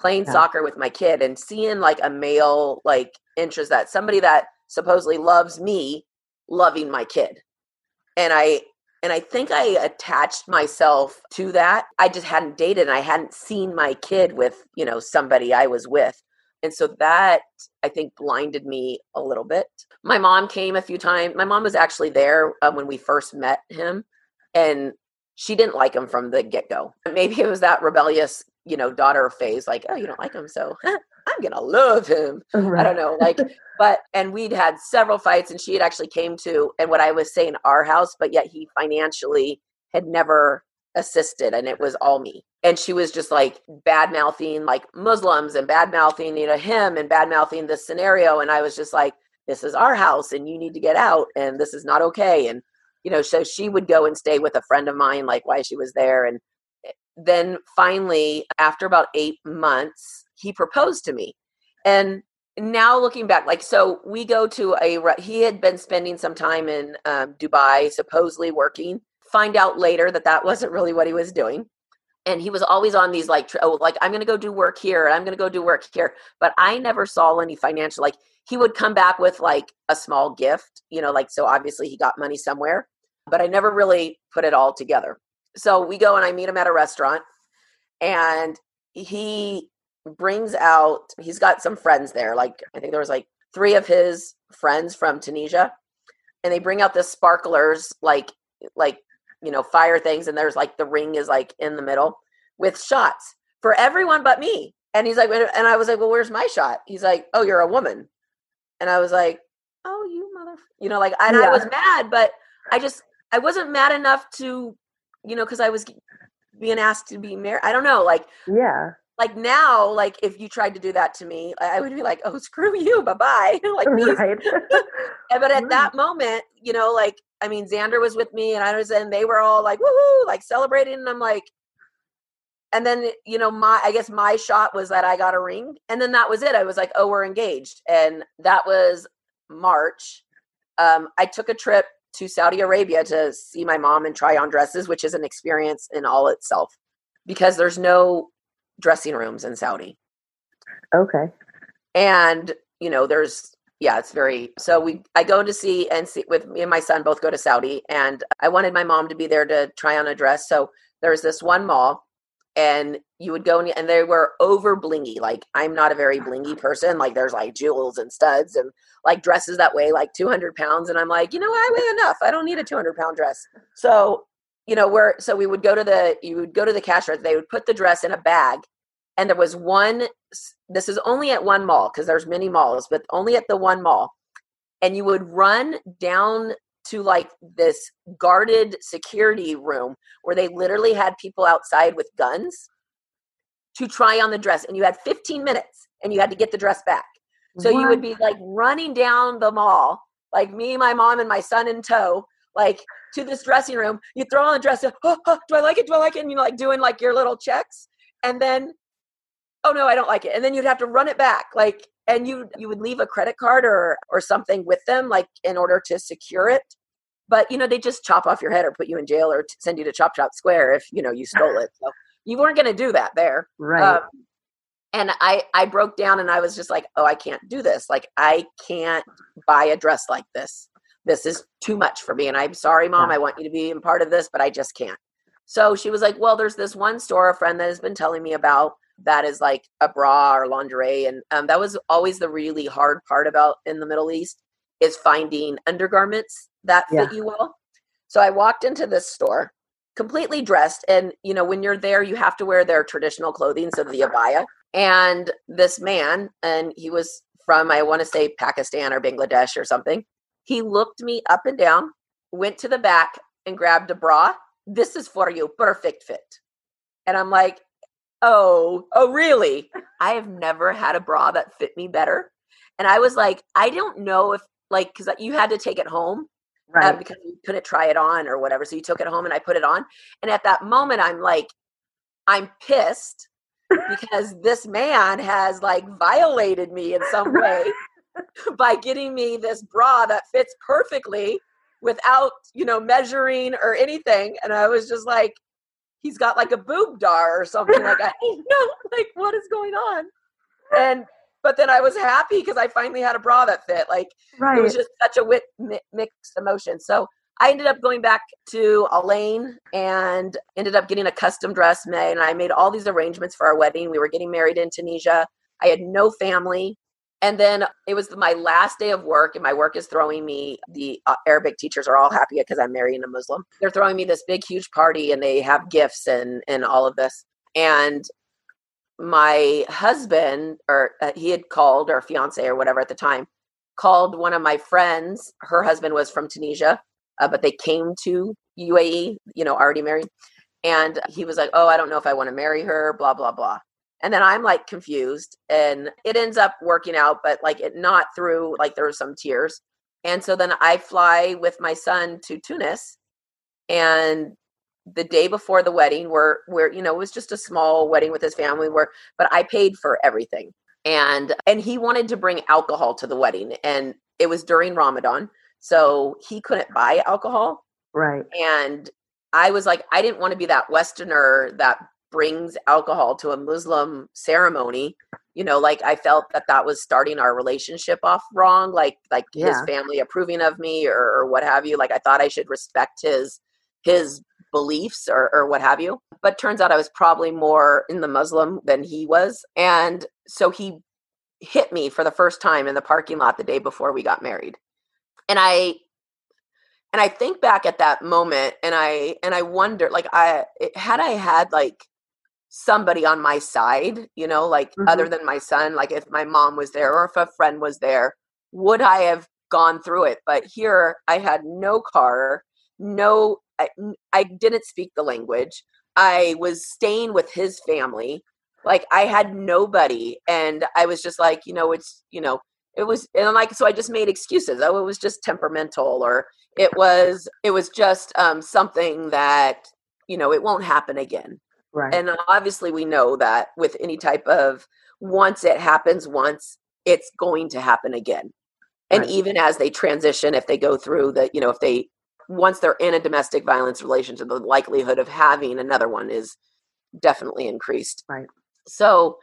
S3: playing yeah. soccer with my kid and seeing like a male like interest that somebody that supposedly loves me loving my kid and I and I think I attached myself to that. I just hadn't dated and I hadn't seen my kid with, you know, somebody I was with. And so that I think blinded me a little bit. My mom came a few times. My mom was actually there uh, when we first met him and she didn't like him from the get-go. Maybe it was that rebellious, you know, daughter phase like, "Oh, you don't like him, so I'm going to love him." Right. I don't know, like but and we'd had several fights and she had actually came to and what i was saying our house but yet he financially had never assisted and it was all me and she was just like bad mouthing like muslims and bad mouthing you know him and bad mouthing this scenario and i was just like this is our house and you need to get out and this is not okay and you know so she would go and stay with a friend of mine like why she was there and eh, then finally after about eight months he proposed to me. And now looking back like so we go to a he had been spending some time in um, dubai supposedly working find out later that that wasn't really what he was doing. And he was always on these like oh like i'm gonna go do work here and i'm gonna go do work here. But i never saw any financial like he would come back with like a small gift you know like so obviously he got money somewhere but i never really put it all together. So we go and i meet him at a restaurant and he brings out he's got some friends there like i think there was like three of his friends from Tunisia, and they bring out the sparklers like like you know fire things, and there's like the ring is like in the middle with shots for everyone but me. And he's like, and I was like, well, where's my shot? He's like, oh, you're a woman, and I was like, oh, you mother, you know, like, and yeah. I was mad, but I just I wasn't mad enough to, you know, because I was being asked to be married. I don't know, like,
S2: yeah,
S3: like now, like if you tried to do that to me, I would be like, "Oh, screw you, bye bye." like, right. but at that moment, you know, like I mean, Xander was with me, and I was, and they were all like, "Woohoo!" like celebrating, and I'm like, and then you know, my I guess my shot was that I got a ring, and then that was it. I was like, "Oh, we're engaged," and that was March. Um, I took a trip to Saudi Arabia to see my mom and try on dresses, which is an experience in all itself because there's no dressing rooms in Saudi.
S2: Okay.
S3: And, you know, there's yeah, it's very so we I go to see and see with me and my son both go to Saudi and I wanted my mom to be there to try on a dress. So there's this one mall and you would go and they were over blingy. Like I'm not a very blingy person. Like there's like jewels and studs and like dresses that weigh like 200 pounds. And I'm like, you know, I weigh enough. I don't need a 200 pound dress. So you know where so we would go to the you would go to the cashier they would put the dress in a bag and there was one this is only at one mall because there's many malls but only at the one mall and you would run down to like this guarded security room where they literally had people outside with guns to try on the dress and you had 15 minutes and you had to get the dress back so what? you would be like running down the mall like me my mom and my son in tow like to this dressing room. You throw on the dress. Oh, oh, do I like it? Do I like it? And you know, like doing like your little checks, and then, oh no, I don't like it. And then you'd have to run it back, like, and you you would leave a credit card or or something with them, like in order to secure it. But you know, they just chop off your head or put you in jail or send you to Chop Chop Square if you know you stole it. So you weren't going to do that there,
S2: right? Um,
S3: and I I broke down and I was just like, oh, I can't do this. Like I can't buy a dress like this this is too much for me and i'm sorry mom i want you to be a part of this but i just can't. So she was like well there's this one store a friend that has been telling me about that is like a bra or lingerie and um, that was always the really hard part about in the middle east is finding undergarments that yeah. fit you well. So i walked into this store completely dressed and you know when you're there you have to wear their traditional clothing so the abaya and this man and he was from i want to say pakistan or bangladesh or something he looked me up and down, went to the back and grabbed a bra. This is for you, perfect fit. And I'm like, oh, oh, really? I have never had a bra that fit me better. And I was like, I don't know if, like, because you had to take it home. Uh, right. Uh, because you couldn't try it on or whatever. So you took it home and I put it on. And at that moment, I'm like, I'm pissed because this man has like violated me in some way by getting me this bra that fits perfectly without, you know, measuring or anything. And I was just like, he's got like a boob dar or something like I don't know, like what is going on? And but then I was happy because I finally had a bra that fit. Like right. it was just such a wit, mi- mixed emotion. So I ended up going back to Al Ain and ended up getting a custom dress made. And I made all these arrangements for our wedding. We were getting married in Tunisia. I had no family. And then it was my last day of work, and my work is throwing me. The uh, Arabic teachers are all happy because I'm marrying a Muslim. They're throwing me this big, huge party, and they have gifts and and all of this. And my husband, or uh, he had called, or fiance, or whatever at the time, called one of my friends. Her husband was from Tunisia, uh, but they came to UAE, you know, already married. And he was like, "Oh, I don't know if I want to marry her." Blah blah blah and then i'm like confused and it ends up working out but like it not through like there were some tears and so then i fly with my son to tunis and the day before the wedding where where you know it was just a small wedding with his family where but i paid for everything and and he wanted to bring alcohol to the wedding and it was during ramadan so he couldn't buy alcohol
S2: right.
S3: and i was like i didn't want to be that westerner that brings alcohol to a Muslim ceremony, you know, like I felt that that was starting our relationship off wrong, like like yeah. his family approving of me or, or what have you. Like I thought I should respect his his beliefs or, or what have you. But turns out I was probably more in the Muslim than he was. And so he hit me for the first time in the parking lot the day before we got married. And I and I think back at that moment and I and I wonder like I had I had like somebody on my side, you know, like mm-hmm. other than my son, like if my mom was there or if a friend was there, would I have gone through it? But here I had no car, no I, I didn't speak the language. I was staying with his family. Like I had nobody and I was just like, you know, it's, you know, it was and like so I just made excuses. Oh, it was just temperamental or it was it was just um something that, you know, it won't happen again
S2: Right.
S3: And obviously, we know that with any type of once it happens once, it's going to happen again. And right. even as they transition, if they go through the, you know, if they, once they're in a domestic violence relationship, the likelihood of having another one is definitely increased.
S2: Right.
S3: So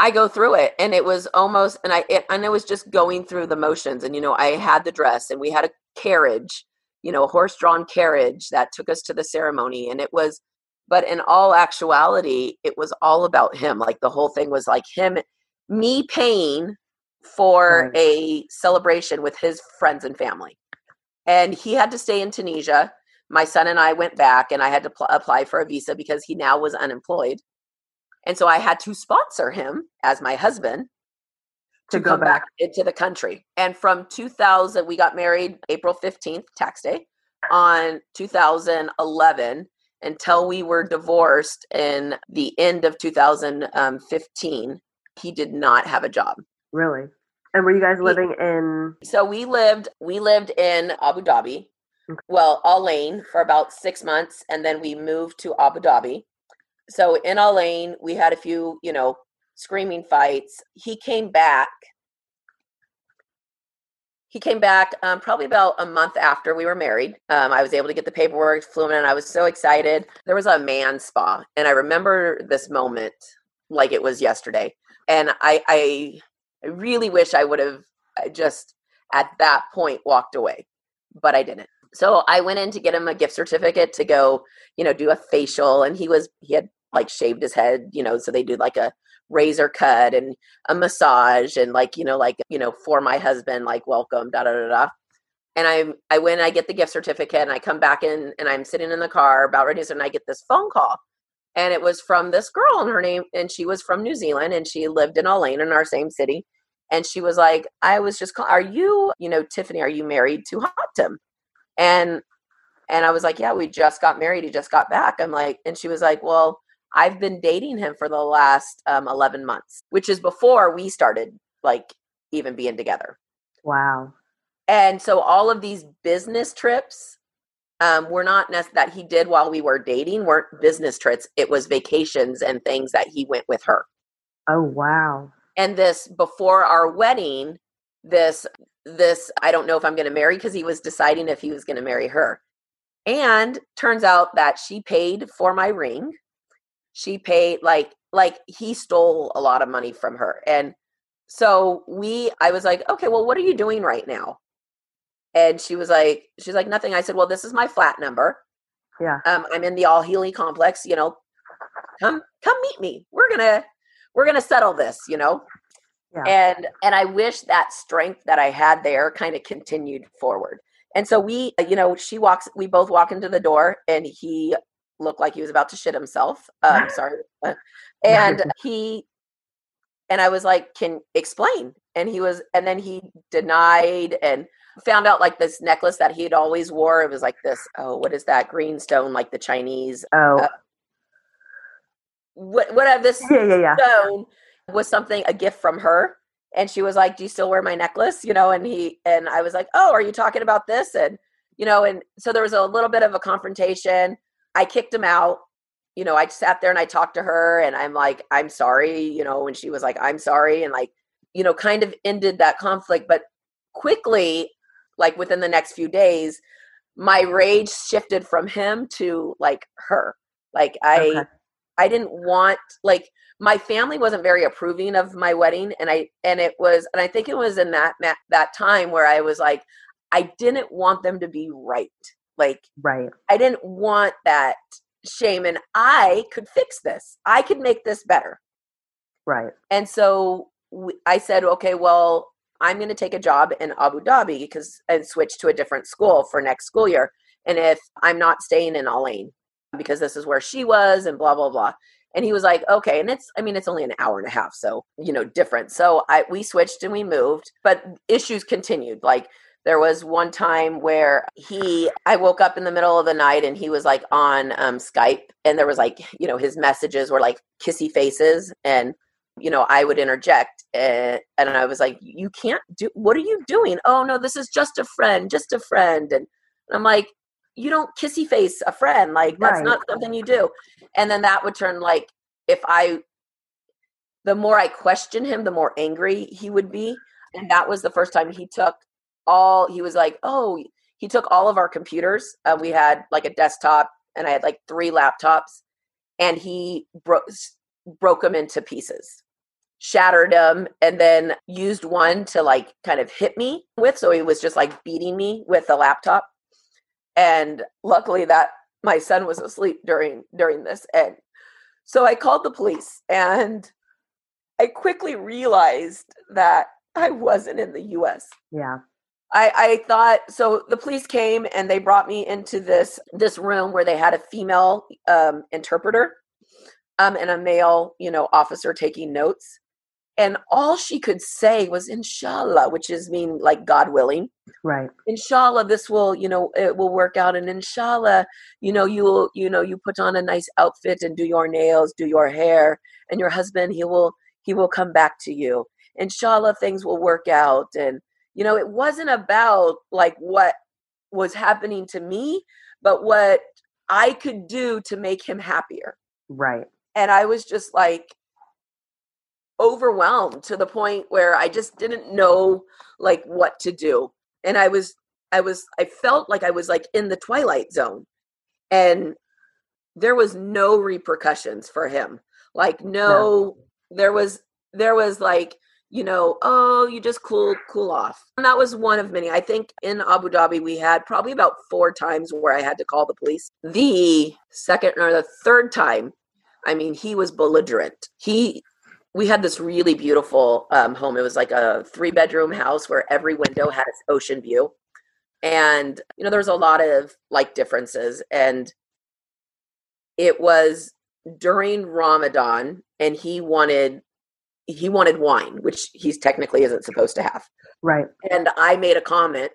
S3: I go through it and it was almost, and I, it, and it was just going through the motions. And, you know, I had the dress and we had a carriage, you know, a horse drawn carriage that took us to the ceremony. And it was, but in all actuality it was all about him like the whole thing was like him me paying for right. a celebration with his friends and family and he had to stay in tunisia my son and i went back and i had to pl- apply for a visa because he now was unemployed and so i had to sponsor him as my husband to, to come back. back into the country and from 2000 we got married april 15th tax day on 2011 until we were divorced in the end of 2015 he did not have a job.
S2: Really? And were you guys living he, in
S3: so we lived we lived in abu dhabi okay. well al ain for about six months and then we moved to abu dhabi. So in al ain we had a few you know screaming fights. He came back he came back um, probably about a month after we were married. Um, I was able to get the paperwork, flew in, and I was so excited. There was a man spa, and I remember this moment like it was yesterday. And I, I, I really wish I would have uh, just at that point walked away, but I didn't. So I went in to get him a gift certificate to go, you know, do a facial, and he was he had like shaved his head, you know, so they do like a razor cut and a massage and like you know like you know for my husband like welcome da da da da. And i i went i get the gift certificate and i come back in and i'm sitting in the car about ready to and i get this phone call. And it was from this girl and her name and she was from new zealand and she lived in Ain in our same city. And she was like i was just call- are you you know tiffany are you married to Hatem and and i was like yeah we just got married he just got back. I'm like and she was like well I've been dating him for the last um, 11 months, which is before we started like even being together.
S2: Wow.
S3: And so all of these business trips um, were not nec- that he did while we were dating weren't business trips. It was vacations and things that he went with her.
S2: Oh, wow.
S3: And this before our wedding, this, this, I don't know if I'm going to marry because he was deciding if he was going to marry her. And turns out that she paid for my ring she paid like like he stole a lot of money from her and so we i was like okay well what are you doing right now? And she was like she's like nothing. I said well this is my flat number.
S2: Yeah.
S3: Um i'm in the Al Hili complex you know come come meet me. We're gonna we're gonna settle this you know? Yeah. and and i wish that strength that i had there kind of continued forward. And so we you know she walks we both walk into the door and he looked like he was about to shit himself. Um, sorry. Uh, and he, and I was like, can explain. And he was, and then he denied and found out like this necklace that he had always wore. It was like this, oh, what is that? Green stone, like the Chinese.
S2: Oh. Uh,
S3: what, whatever this
S2: yeah, yeah, yeah.
S3: stone was something, a gift from her. And she was like, do you still wear my necklace? You know, and he, and I was like, oh, are you talking about this? And, you know, and so there was a little bit of a confrontation I kicked him out. You know, I sat there and I talked to her and I'm like, I'm sorry, you know, and she was like, I'm sorry. And like, you know, kind of ended that conflict. But quickly, like within the next few days, my rage shifted from him to like her. Like I okay. I didn't want like my family wasn't very approving of my wedding and I and it was and I think it was in that that time where I was like I didn't want them to be right. Like,
S2: right.
S3: I didn't want that shame, and I could fix this. I could make this better.
S2: Right.
S3: And so I said, okay, well, I'm going to take a job in Abu Dhabi because and switch to a different school for next school year. And if I'm not staying in Al Ain because this is where she was and blah blah blah. And he was like, okay. And it's, I mean, it's only an hour and a half, so you know, different. So I we switched and we moved, but issues continued. Like there was one time where he i woke up in the middle of the night and he was like on um, skype and there was like you know his messages were like kissy faces and you know i would interject and, and i was like you can't do what are you doing oh no this is just a friend just a friend and, and i'm like you don't kissy face a friend like that's right. not something you do and then that would turn like if i the more i questioned him the more angry he would be and that was the first time he took all he was like oh he took all of our computers uh, we had like a desktop and i had like three laptops and he broke broke them into pieces shattered them and then used one to like kind of hit me with so he was just like beating me with the laptop and luckily that my son was asleep during during this and so i called the police and i quickly realized that i wasn't in the us
S2: yeah
S3: I, I thought so the police came and they brought me into this this room where they had a female um, interpreter um, and a male you know officer taking notes. And all she could say was inshallah which is mean like god willing.
S2: Right.
S3: Inshallah this will you know it will work out. And inshallah you know you will you know you put on a nice outfit and do your nails do your hair and your husband he will he will come back to you. Inshallah things will work out. And you know it wasn't about like what was happening to me but what i could do to make him happier
S2: right
S3: and i was just like overwhelmed to the point where I just didn't know like what to do. And I was I was I felt like I was like in the twilight zone. And there was no repercussions for him. Like no, no. there was there was like you know, oh, you just cool cool off. And that was one of many. I think in Abu Dhabi we had probably about four times where I had to call the police. The second or the third time, I mean, he was belligerent. He we had this really beautiful um, home. It was like a three bedroom house where every window had its ocean view. And, you know, there was a lot of like differences. And it was during Ramadan and he wanted he wanted wine, which he's technically isn't supposed to have.
S2: Right.
S3: And I made a comment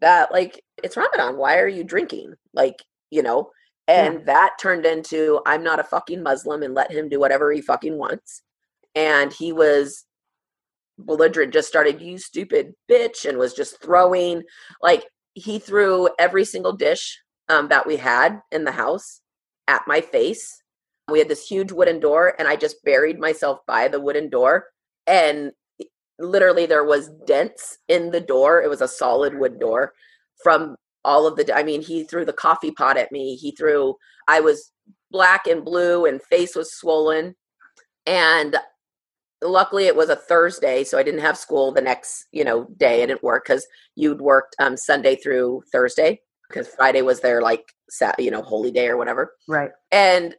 S3: that like it's Ramadan, why are you drinking? Like, you know, and yeah. that turned into I'm not a fucking Muslim and let him do whatever he fucking wants and he was belligerent just started you stupid bitch and was just throwing like he threw every single dish um, that we had in the house at my face we had this huge wooden door and i just buried myself by the wooden door and literally there was dents in the door. It was a solid wood door from all of the i mean he threw the coffee pot at me. He threw i was black and blue and face was swollen and luckily it was a thursday so i didn't have school the next you know day. I didn't work because you'd worked um, sunday through thursday because friday was their like you know holy day or whatever.
S2: Right.
S3: And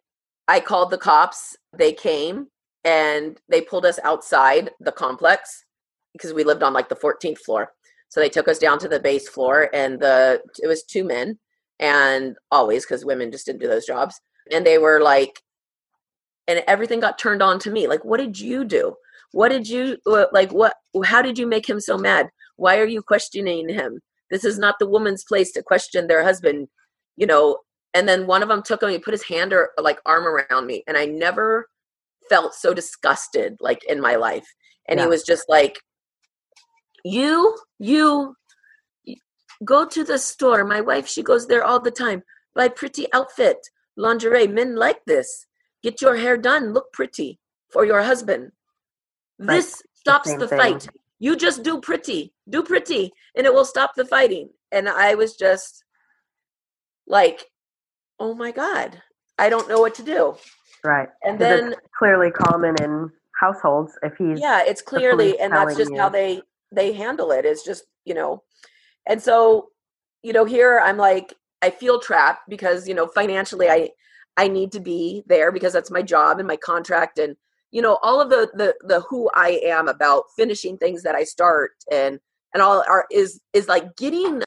S3: i called the cops they came and they pulled us outside the complex because we lived on like the 14th floor. So they took us down to the base floor and the it was two men and always because women just didn't do those jobs and they were like and everything got turned on to me like what did you do? What did you like what how did you make him so mad? Why are you questioning him? This is not the woman's place to question their husband you know and then one of them took him he put his hand or like arm around me and i never felt so disgusted like in my life and yeah. he was just like you you go to the store my wife she goes there all the time buy pretty outfit lingerie men like this Get your hair done. Look pretty for your husband. Right. This stops the, the fight. You just do pretty, do pretty, and it will stop the fighting. And I was just like, oh my God, I don't know what to do.
S2: Right.
S3: And then
S2: clearly common in households if he's
S3: Yeah, it's clearly and that's just you. how they they handle it. It's just, you know. And so, you know, here I'm like I feel trapped because, you know, financially I I need to be there because that's my job and my contract and you know all of the the the who i am about finishing things that i start and and all are is is like getting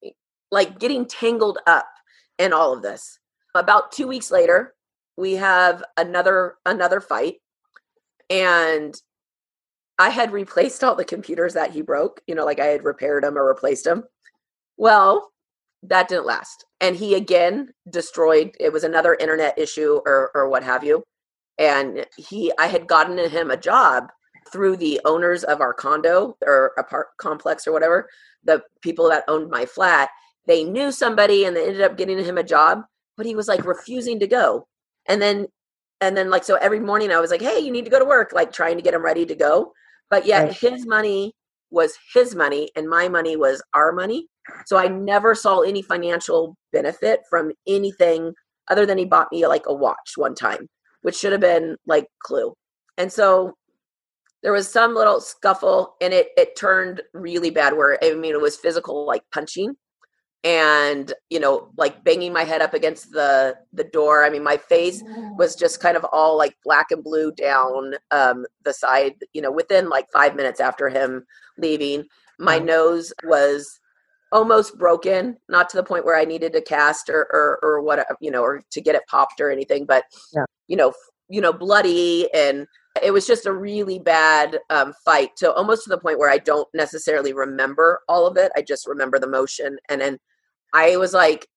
S3: like getting tangled up in all of this about two weeks later we have another another fight. And i had replaced all the computers that he broke you know like i had repaired them or replaced them well that didn't last. And he again destroyed it was another internet issue or or what have you. And he i had gotten him a job through the owners of our condo or apart complex or whatever the people that owned my flat. They knew somebody and they ended up getting him a job but he was like refusing to go. And then and then like so every morning i was like hey you need to go to work like trying to get him ready to go. But yet right. his money was his money and my money was our money. So i never saw any financial benefit from anything other than he bought me like a watch one time which should have been like clue. And so there was some little scuffle and it it turned really bad where i mean it was physical like punching and you know like banging my head up against the the door. I mean my face was just kind of all like black and blue down um the side you know within like 5 minutes after him leaving. My nose was almost broken not to the point where i needed to cast or or, or what you know or to get it popped or anything but yeah. you know you know bloody and it was just a really bad um, fight to almost to the point where i don't necessarily remember all of it. I just remember the motion and then I was like,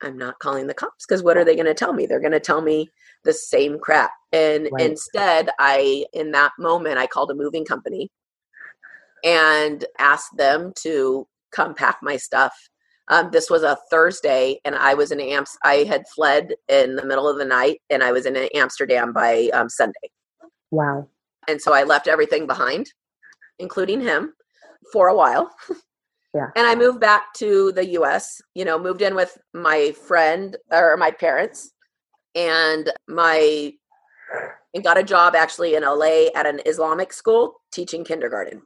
S3: I'm not calling the cops because what are they going to tell me? They're going to tell me the same crap. And right. instead, I, in that moment, I called a moving company and asked them to come pack my stuff. Um, this was a Thursday, and I was in Amps. I had fled in the middle of the night, and I was in Amsterdam by um, Sunday.
S2: Wow!
S3: And so I left everything behind, including him, for a while.
S2: Yeah.
S3: And I moved back to the US, you know, moved in with my friend or my parents and my and got a job actually in LA at an Islamic school teaching kindergarten.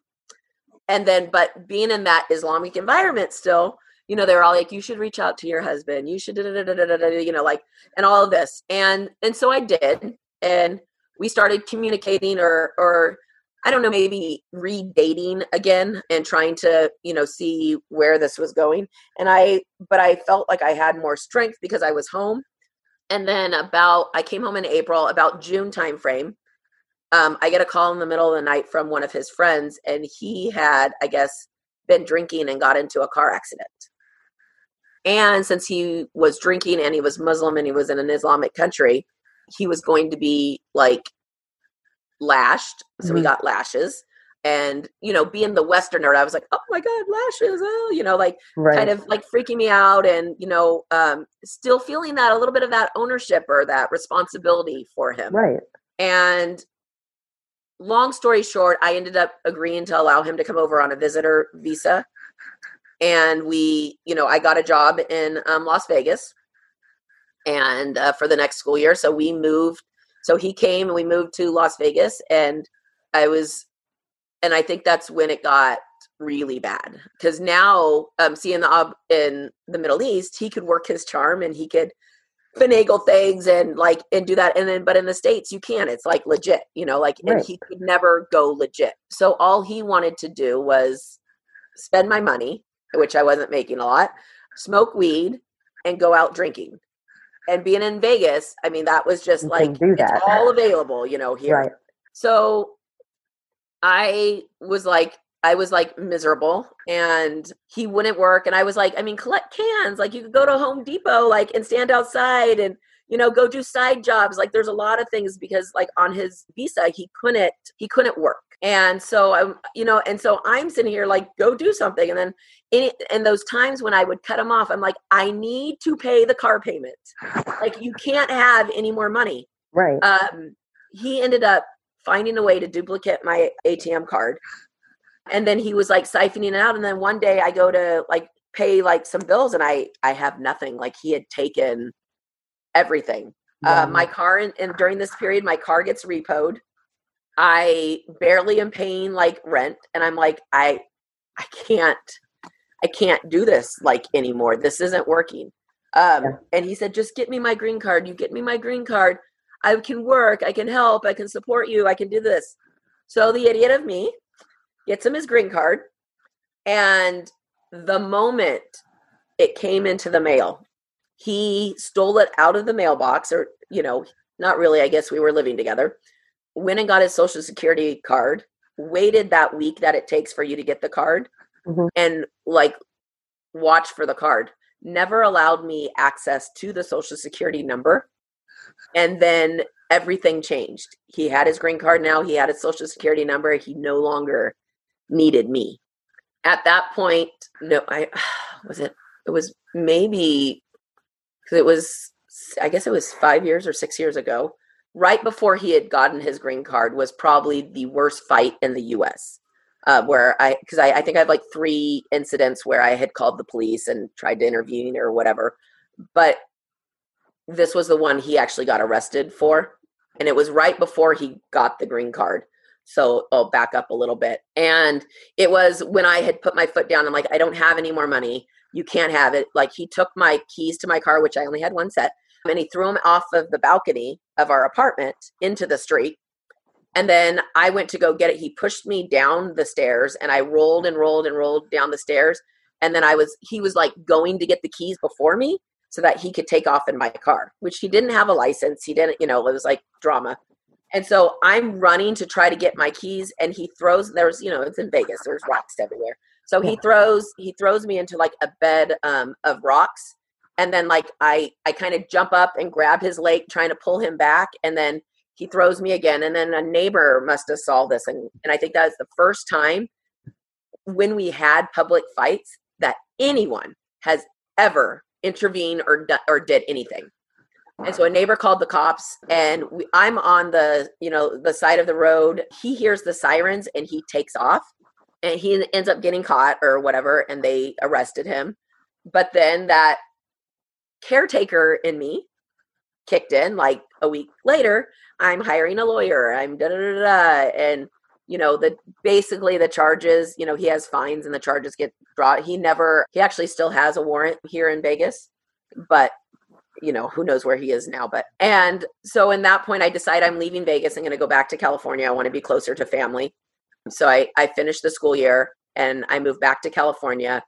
S3: And then but being in that Islamic environment still, you know, they were all like you should reach out to your husband. You should you know like and all of this. And and so I did and we started communicating or or I don't know, maybe redating again and trying to, you know, see where this was going. And I, but I felt like I had more strength because I was home. And then about, I came home in April, about June timeframe. Um, I get a call in the middle of the night from one of his friends, and he had, I guess, been drinking and got into a car accident. And since he was drinking and he was Muslim and he was in an Islamic country, he was going to be like lashed. So mm-hmm. we got lashes. And, you know, being the Westerner, I was like, oh my God, lashes. Oh, you know, like right. kind of like freaking me out and, you know, um, still feeling that a little bit of that ownership or that responsibility for him.
S2: Right.
S3: And long story short, I ended up agreeing to allow him to come over on a visitor visa. And we, you know, I got a job in um, Las Vegas and uh, for the next school year. So we moved so he came and we moved to Las Vegas and I was and I think that's when it got really bad because now um seeing the ob in the Middle East he could work his charm and he could finagle things and like and do that and then but in the states you can it's like legit you know like right. and he could never go legit so all he wanted to do was spend my money which I wasn't making a lot smoke weed and go out drinking and being in Vegas, I mean, that was just you like it's all available, you know, here. Right. So I was like, I was like miserable and he wouldn't work. And I was like, I mean, collect cans. Like you could go to Home Depot, like, and stand outside and, you know, go do side jobs. Like there's a lot of things because like on his visa, he couldn't, he couldn't work. And so I'm, you know, and so I'm sitting here like, go do something. And then in and those times when I would cut him off, I'm like, I need to pay the car payment. Like you can't have any more money.
S2: Right.
S3: Um, he ended up finding a way to duplicate my ATM card. And then he was like siphoning it out. And then one day I go to like pay like some bills and I I have nothing. Like he had taken everything. Yeah. Uh, my car and, and during this period, my car gets repoed. I barely am paying like rent, and I'm like, I I can't I can't do this like anymore. This isn't working. Um, yeah. And he said, just get me my green card. You get me my green card. I can work, I can help, I can support you, I can do this. So the idiot of me gets him his green card. And the moment it came into the mail, he stole it out of the mailbox, or, you know, not really, I guess we were living together, went and got his social security card, waited that week that it takes for you to get the card, mm-hmm. and like watch for the card. Never allowed me access to the social security number. And then everything changed. He had his green card now, he had his social security number. He no longer needed me. At that point, no, I was it, it was maybe because it was, I guess it was five years or six years ago, right before he had gotten his green card, was probably the worst fight in the US. Uh, where I, because I, I think I have like three incidents where I had called the police and tried to intervene or whatever. But this was the one he actually got arrested for. And it was right before he got the green card. So I'll back up a little bit. And it was when I had put my foot down, I'm like, I don't have any more money. You can't have it. Like he took my keys to my car, which I only had one set, and he threw him off of the balcony of our apartment into the street. And then I went to go get it. He pushed me down the stairs and I rolled and rolled and rolled down the stairs. And then I was, he was like going to get the keys before me so that he could take off in my car, which he didn't have a license. He didn't, you know, it was like drama. And so I'm running to try to get my keys, and he throws. There's, you know, it's in Vegas. There's rocks everywhere. So he throws he throws me into like a bed um, of rocks, and then like I I kind of jump up and grab his leg, trying to pull him back, and then he throws me again. And then a neighbor must have saw this, and and I think that was the first time when we had public fights that anyone has ever intervened or or did anything and so a neighbor called the cops and we, i'm on the you know the side of the road he hears the sirens and he takes off and he ends up getting caught or whatever and they arrested him but then that caretaker in me kicked in like a week later i'm hiring a lawyer i'm da da da da and you know the basically the charges you know he has fines and the charges get brought he never he actually still has a warrant here in vegas but you know, who knows where he is now. But, and so in that point, I decide I'm leaving Vegas. I'm going to go back to California. I want to be closer to family. So I, I finished the school year and I moved back to California.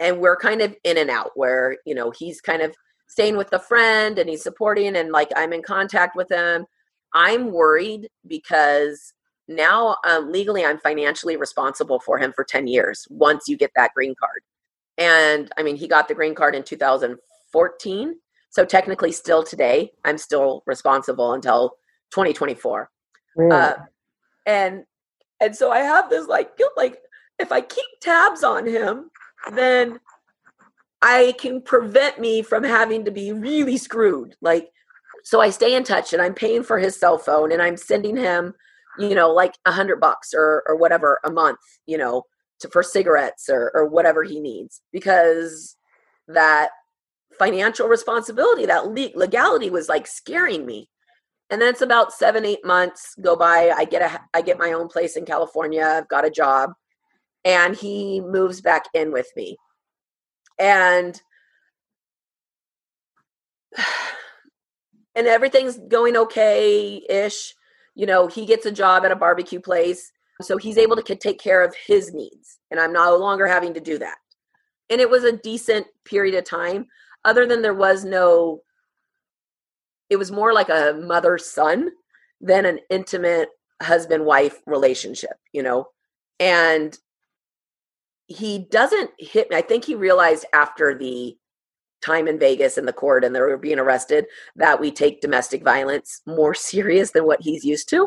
S3: And we're kind of in and out where, you know, he's kind of staying with a friend and he's supporting and like I'm in contact with him. I'm worried because now um, legally I'm financially responsible for him for 10 years once you get that green card. And I mean, he got the green card in 2014 so technically, still today, I'm still responsible until 2024. Really? Uh, and and so I have this like guilt, like if I keep tabs on him, then I can prevent me from having to be really screwed. Like, so I stay in touch and I'm paying for his cell phone and I'm sending him, you know, like a hundred bucks or or whatever a month, you know, to for cigarettes or or whatever he needs because that financial responsibility that legality was like scaring me and then it's about seven eight months go by i get a i get my own place in california i've got a job and he moves back in with me and and everything's going okay ish you know he gets a job at a barbecue place so he's able to take care of his needs and i'm no longer having to do that. And it was a decent period of time other than there was no it was more like a mother son than an intimate husband wife relationship you know? And he doesn't hit me i think he realized after the time in vegas in the court and they were being arrested that we take domestic violence more serious than what he's used to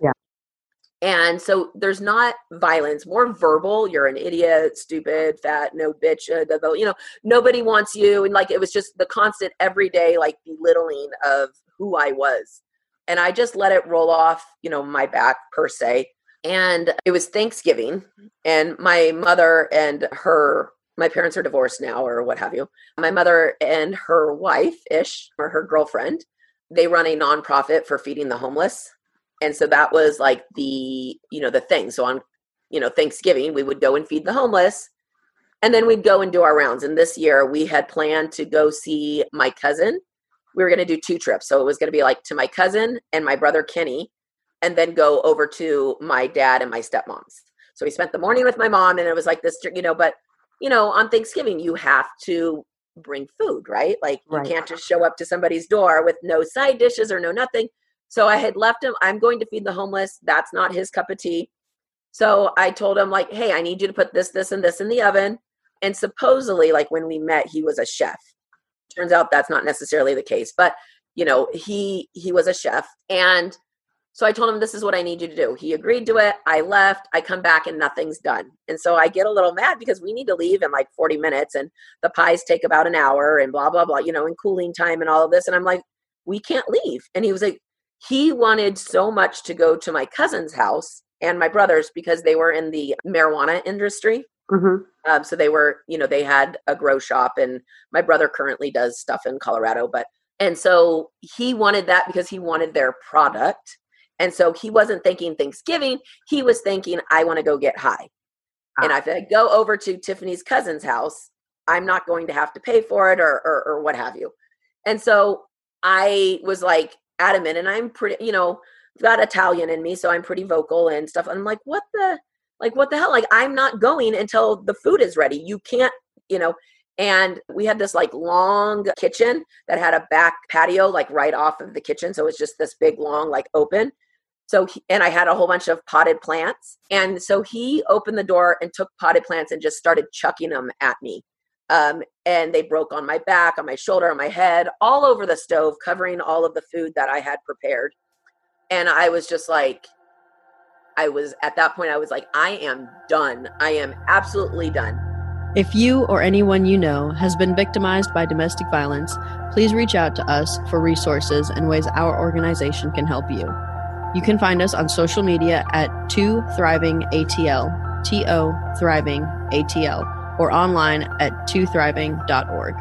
S3: Yeah. and so there's not violence, more verbal. You're an idiot, stupid, fat, no bitch. Uh, you know, nobody wants you. And like it was just the constant everyday like belittling of who I was. And I just let it roll off, you know, my back per se. And it was Thanksgiving, and my mother and her, my parents are divorced now or what have you. My mother and her wife, Ish, or her girlfriend, they run a nonprofit for feeding the homeless and so that was like the you know the thing so on you know thanksgiving we would go and feed the homeless and then we'd go and do our rounds and this year we had planned to go see my cousin we were going to do two trips. So it was going to be like to my cousin and my brother Kenny, and then go over to my dad and my stepmom's. So we spent the morning with my mom, and it was like this, you know, but you know, on Thanksgiving, you have to bring food, right? Like right. you can't just show up to somebody's door with no side dishes or no nothing. So I had left him, I'm going to feed the homeless. That's not his cup of tea. So I told him, like, hey, I need you to put this, this, and this in the oven. And supposedly, like when we met, he was a chef. Turns out that's not necessarily the case, but you know, he he was a chef. And so I told him, this is what I need you to do. He agreed to it. I left. I come back and nothing's done. And so I get a little mad because we need to leave in like 40 minutes and the pies take about an hour and blah, blah, blah, you know, and cooling time and all of this. And I'm like, we can't leave. And he was like, he wanted so much to go to my cousin's house and my brother's because they were in the marijuana industry. Mm-hmm. Um, so they were, you know, they had a grow shop, and my brother currently does stuff in Colorado. But and so he wanted that because he wanted their product, and so he wasn't thinking Thanksgiving. He was thinking, I want to go get high. Ah. And if I go over to Tiffany's cousin's house, I'm not going to have to pay for it or, or, or what have you. And so I was like adamant, and I'm pretty, you know, got Italian in me, so I'm pretty vocal and stuff. I'm like, what the, like, what the hell? Like, I'm not going until the food is ready. You can't, you know. And we had this like long kitchen that had a back patio, like right off of the kitchen. So it was just this big, long, like open. So, he, and I had a whole bunch of potted plants. And so he opened the door and took potted plants and just started chucking them at me. Um, and they broke on my back, on my shoulder, on my head, all over the stove, covering all of the food that I had prepared. And I was just like, I was at that point, I was like, I am done. I am absolutely done.
S1: If you or anyone you know has been victimized by domestic violence, please reach out to us for resources and ways our organization can help you. You can find us on social media at 2 Thriving ATL, T O Thriving ATL, or online at 2thriving.org.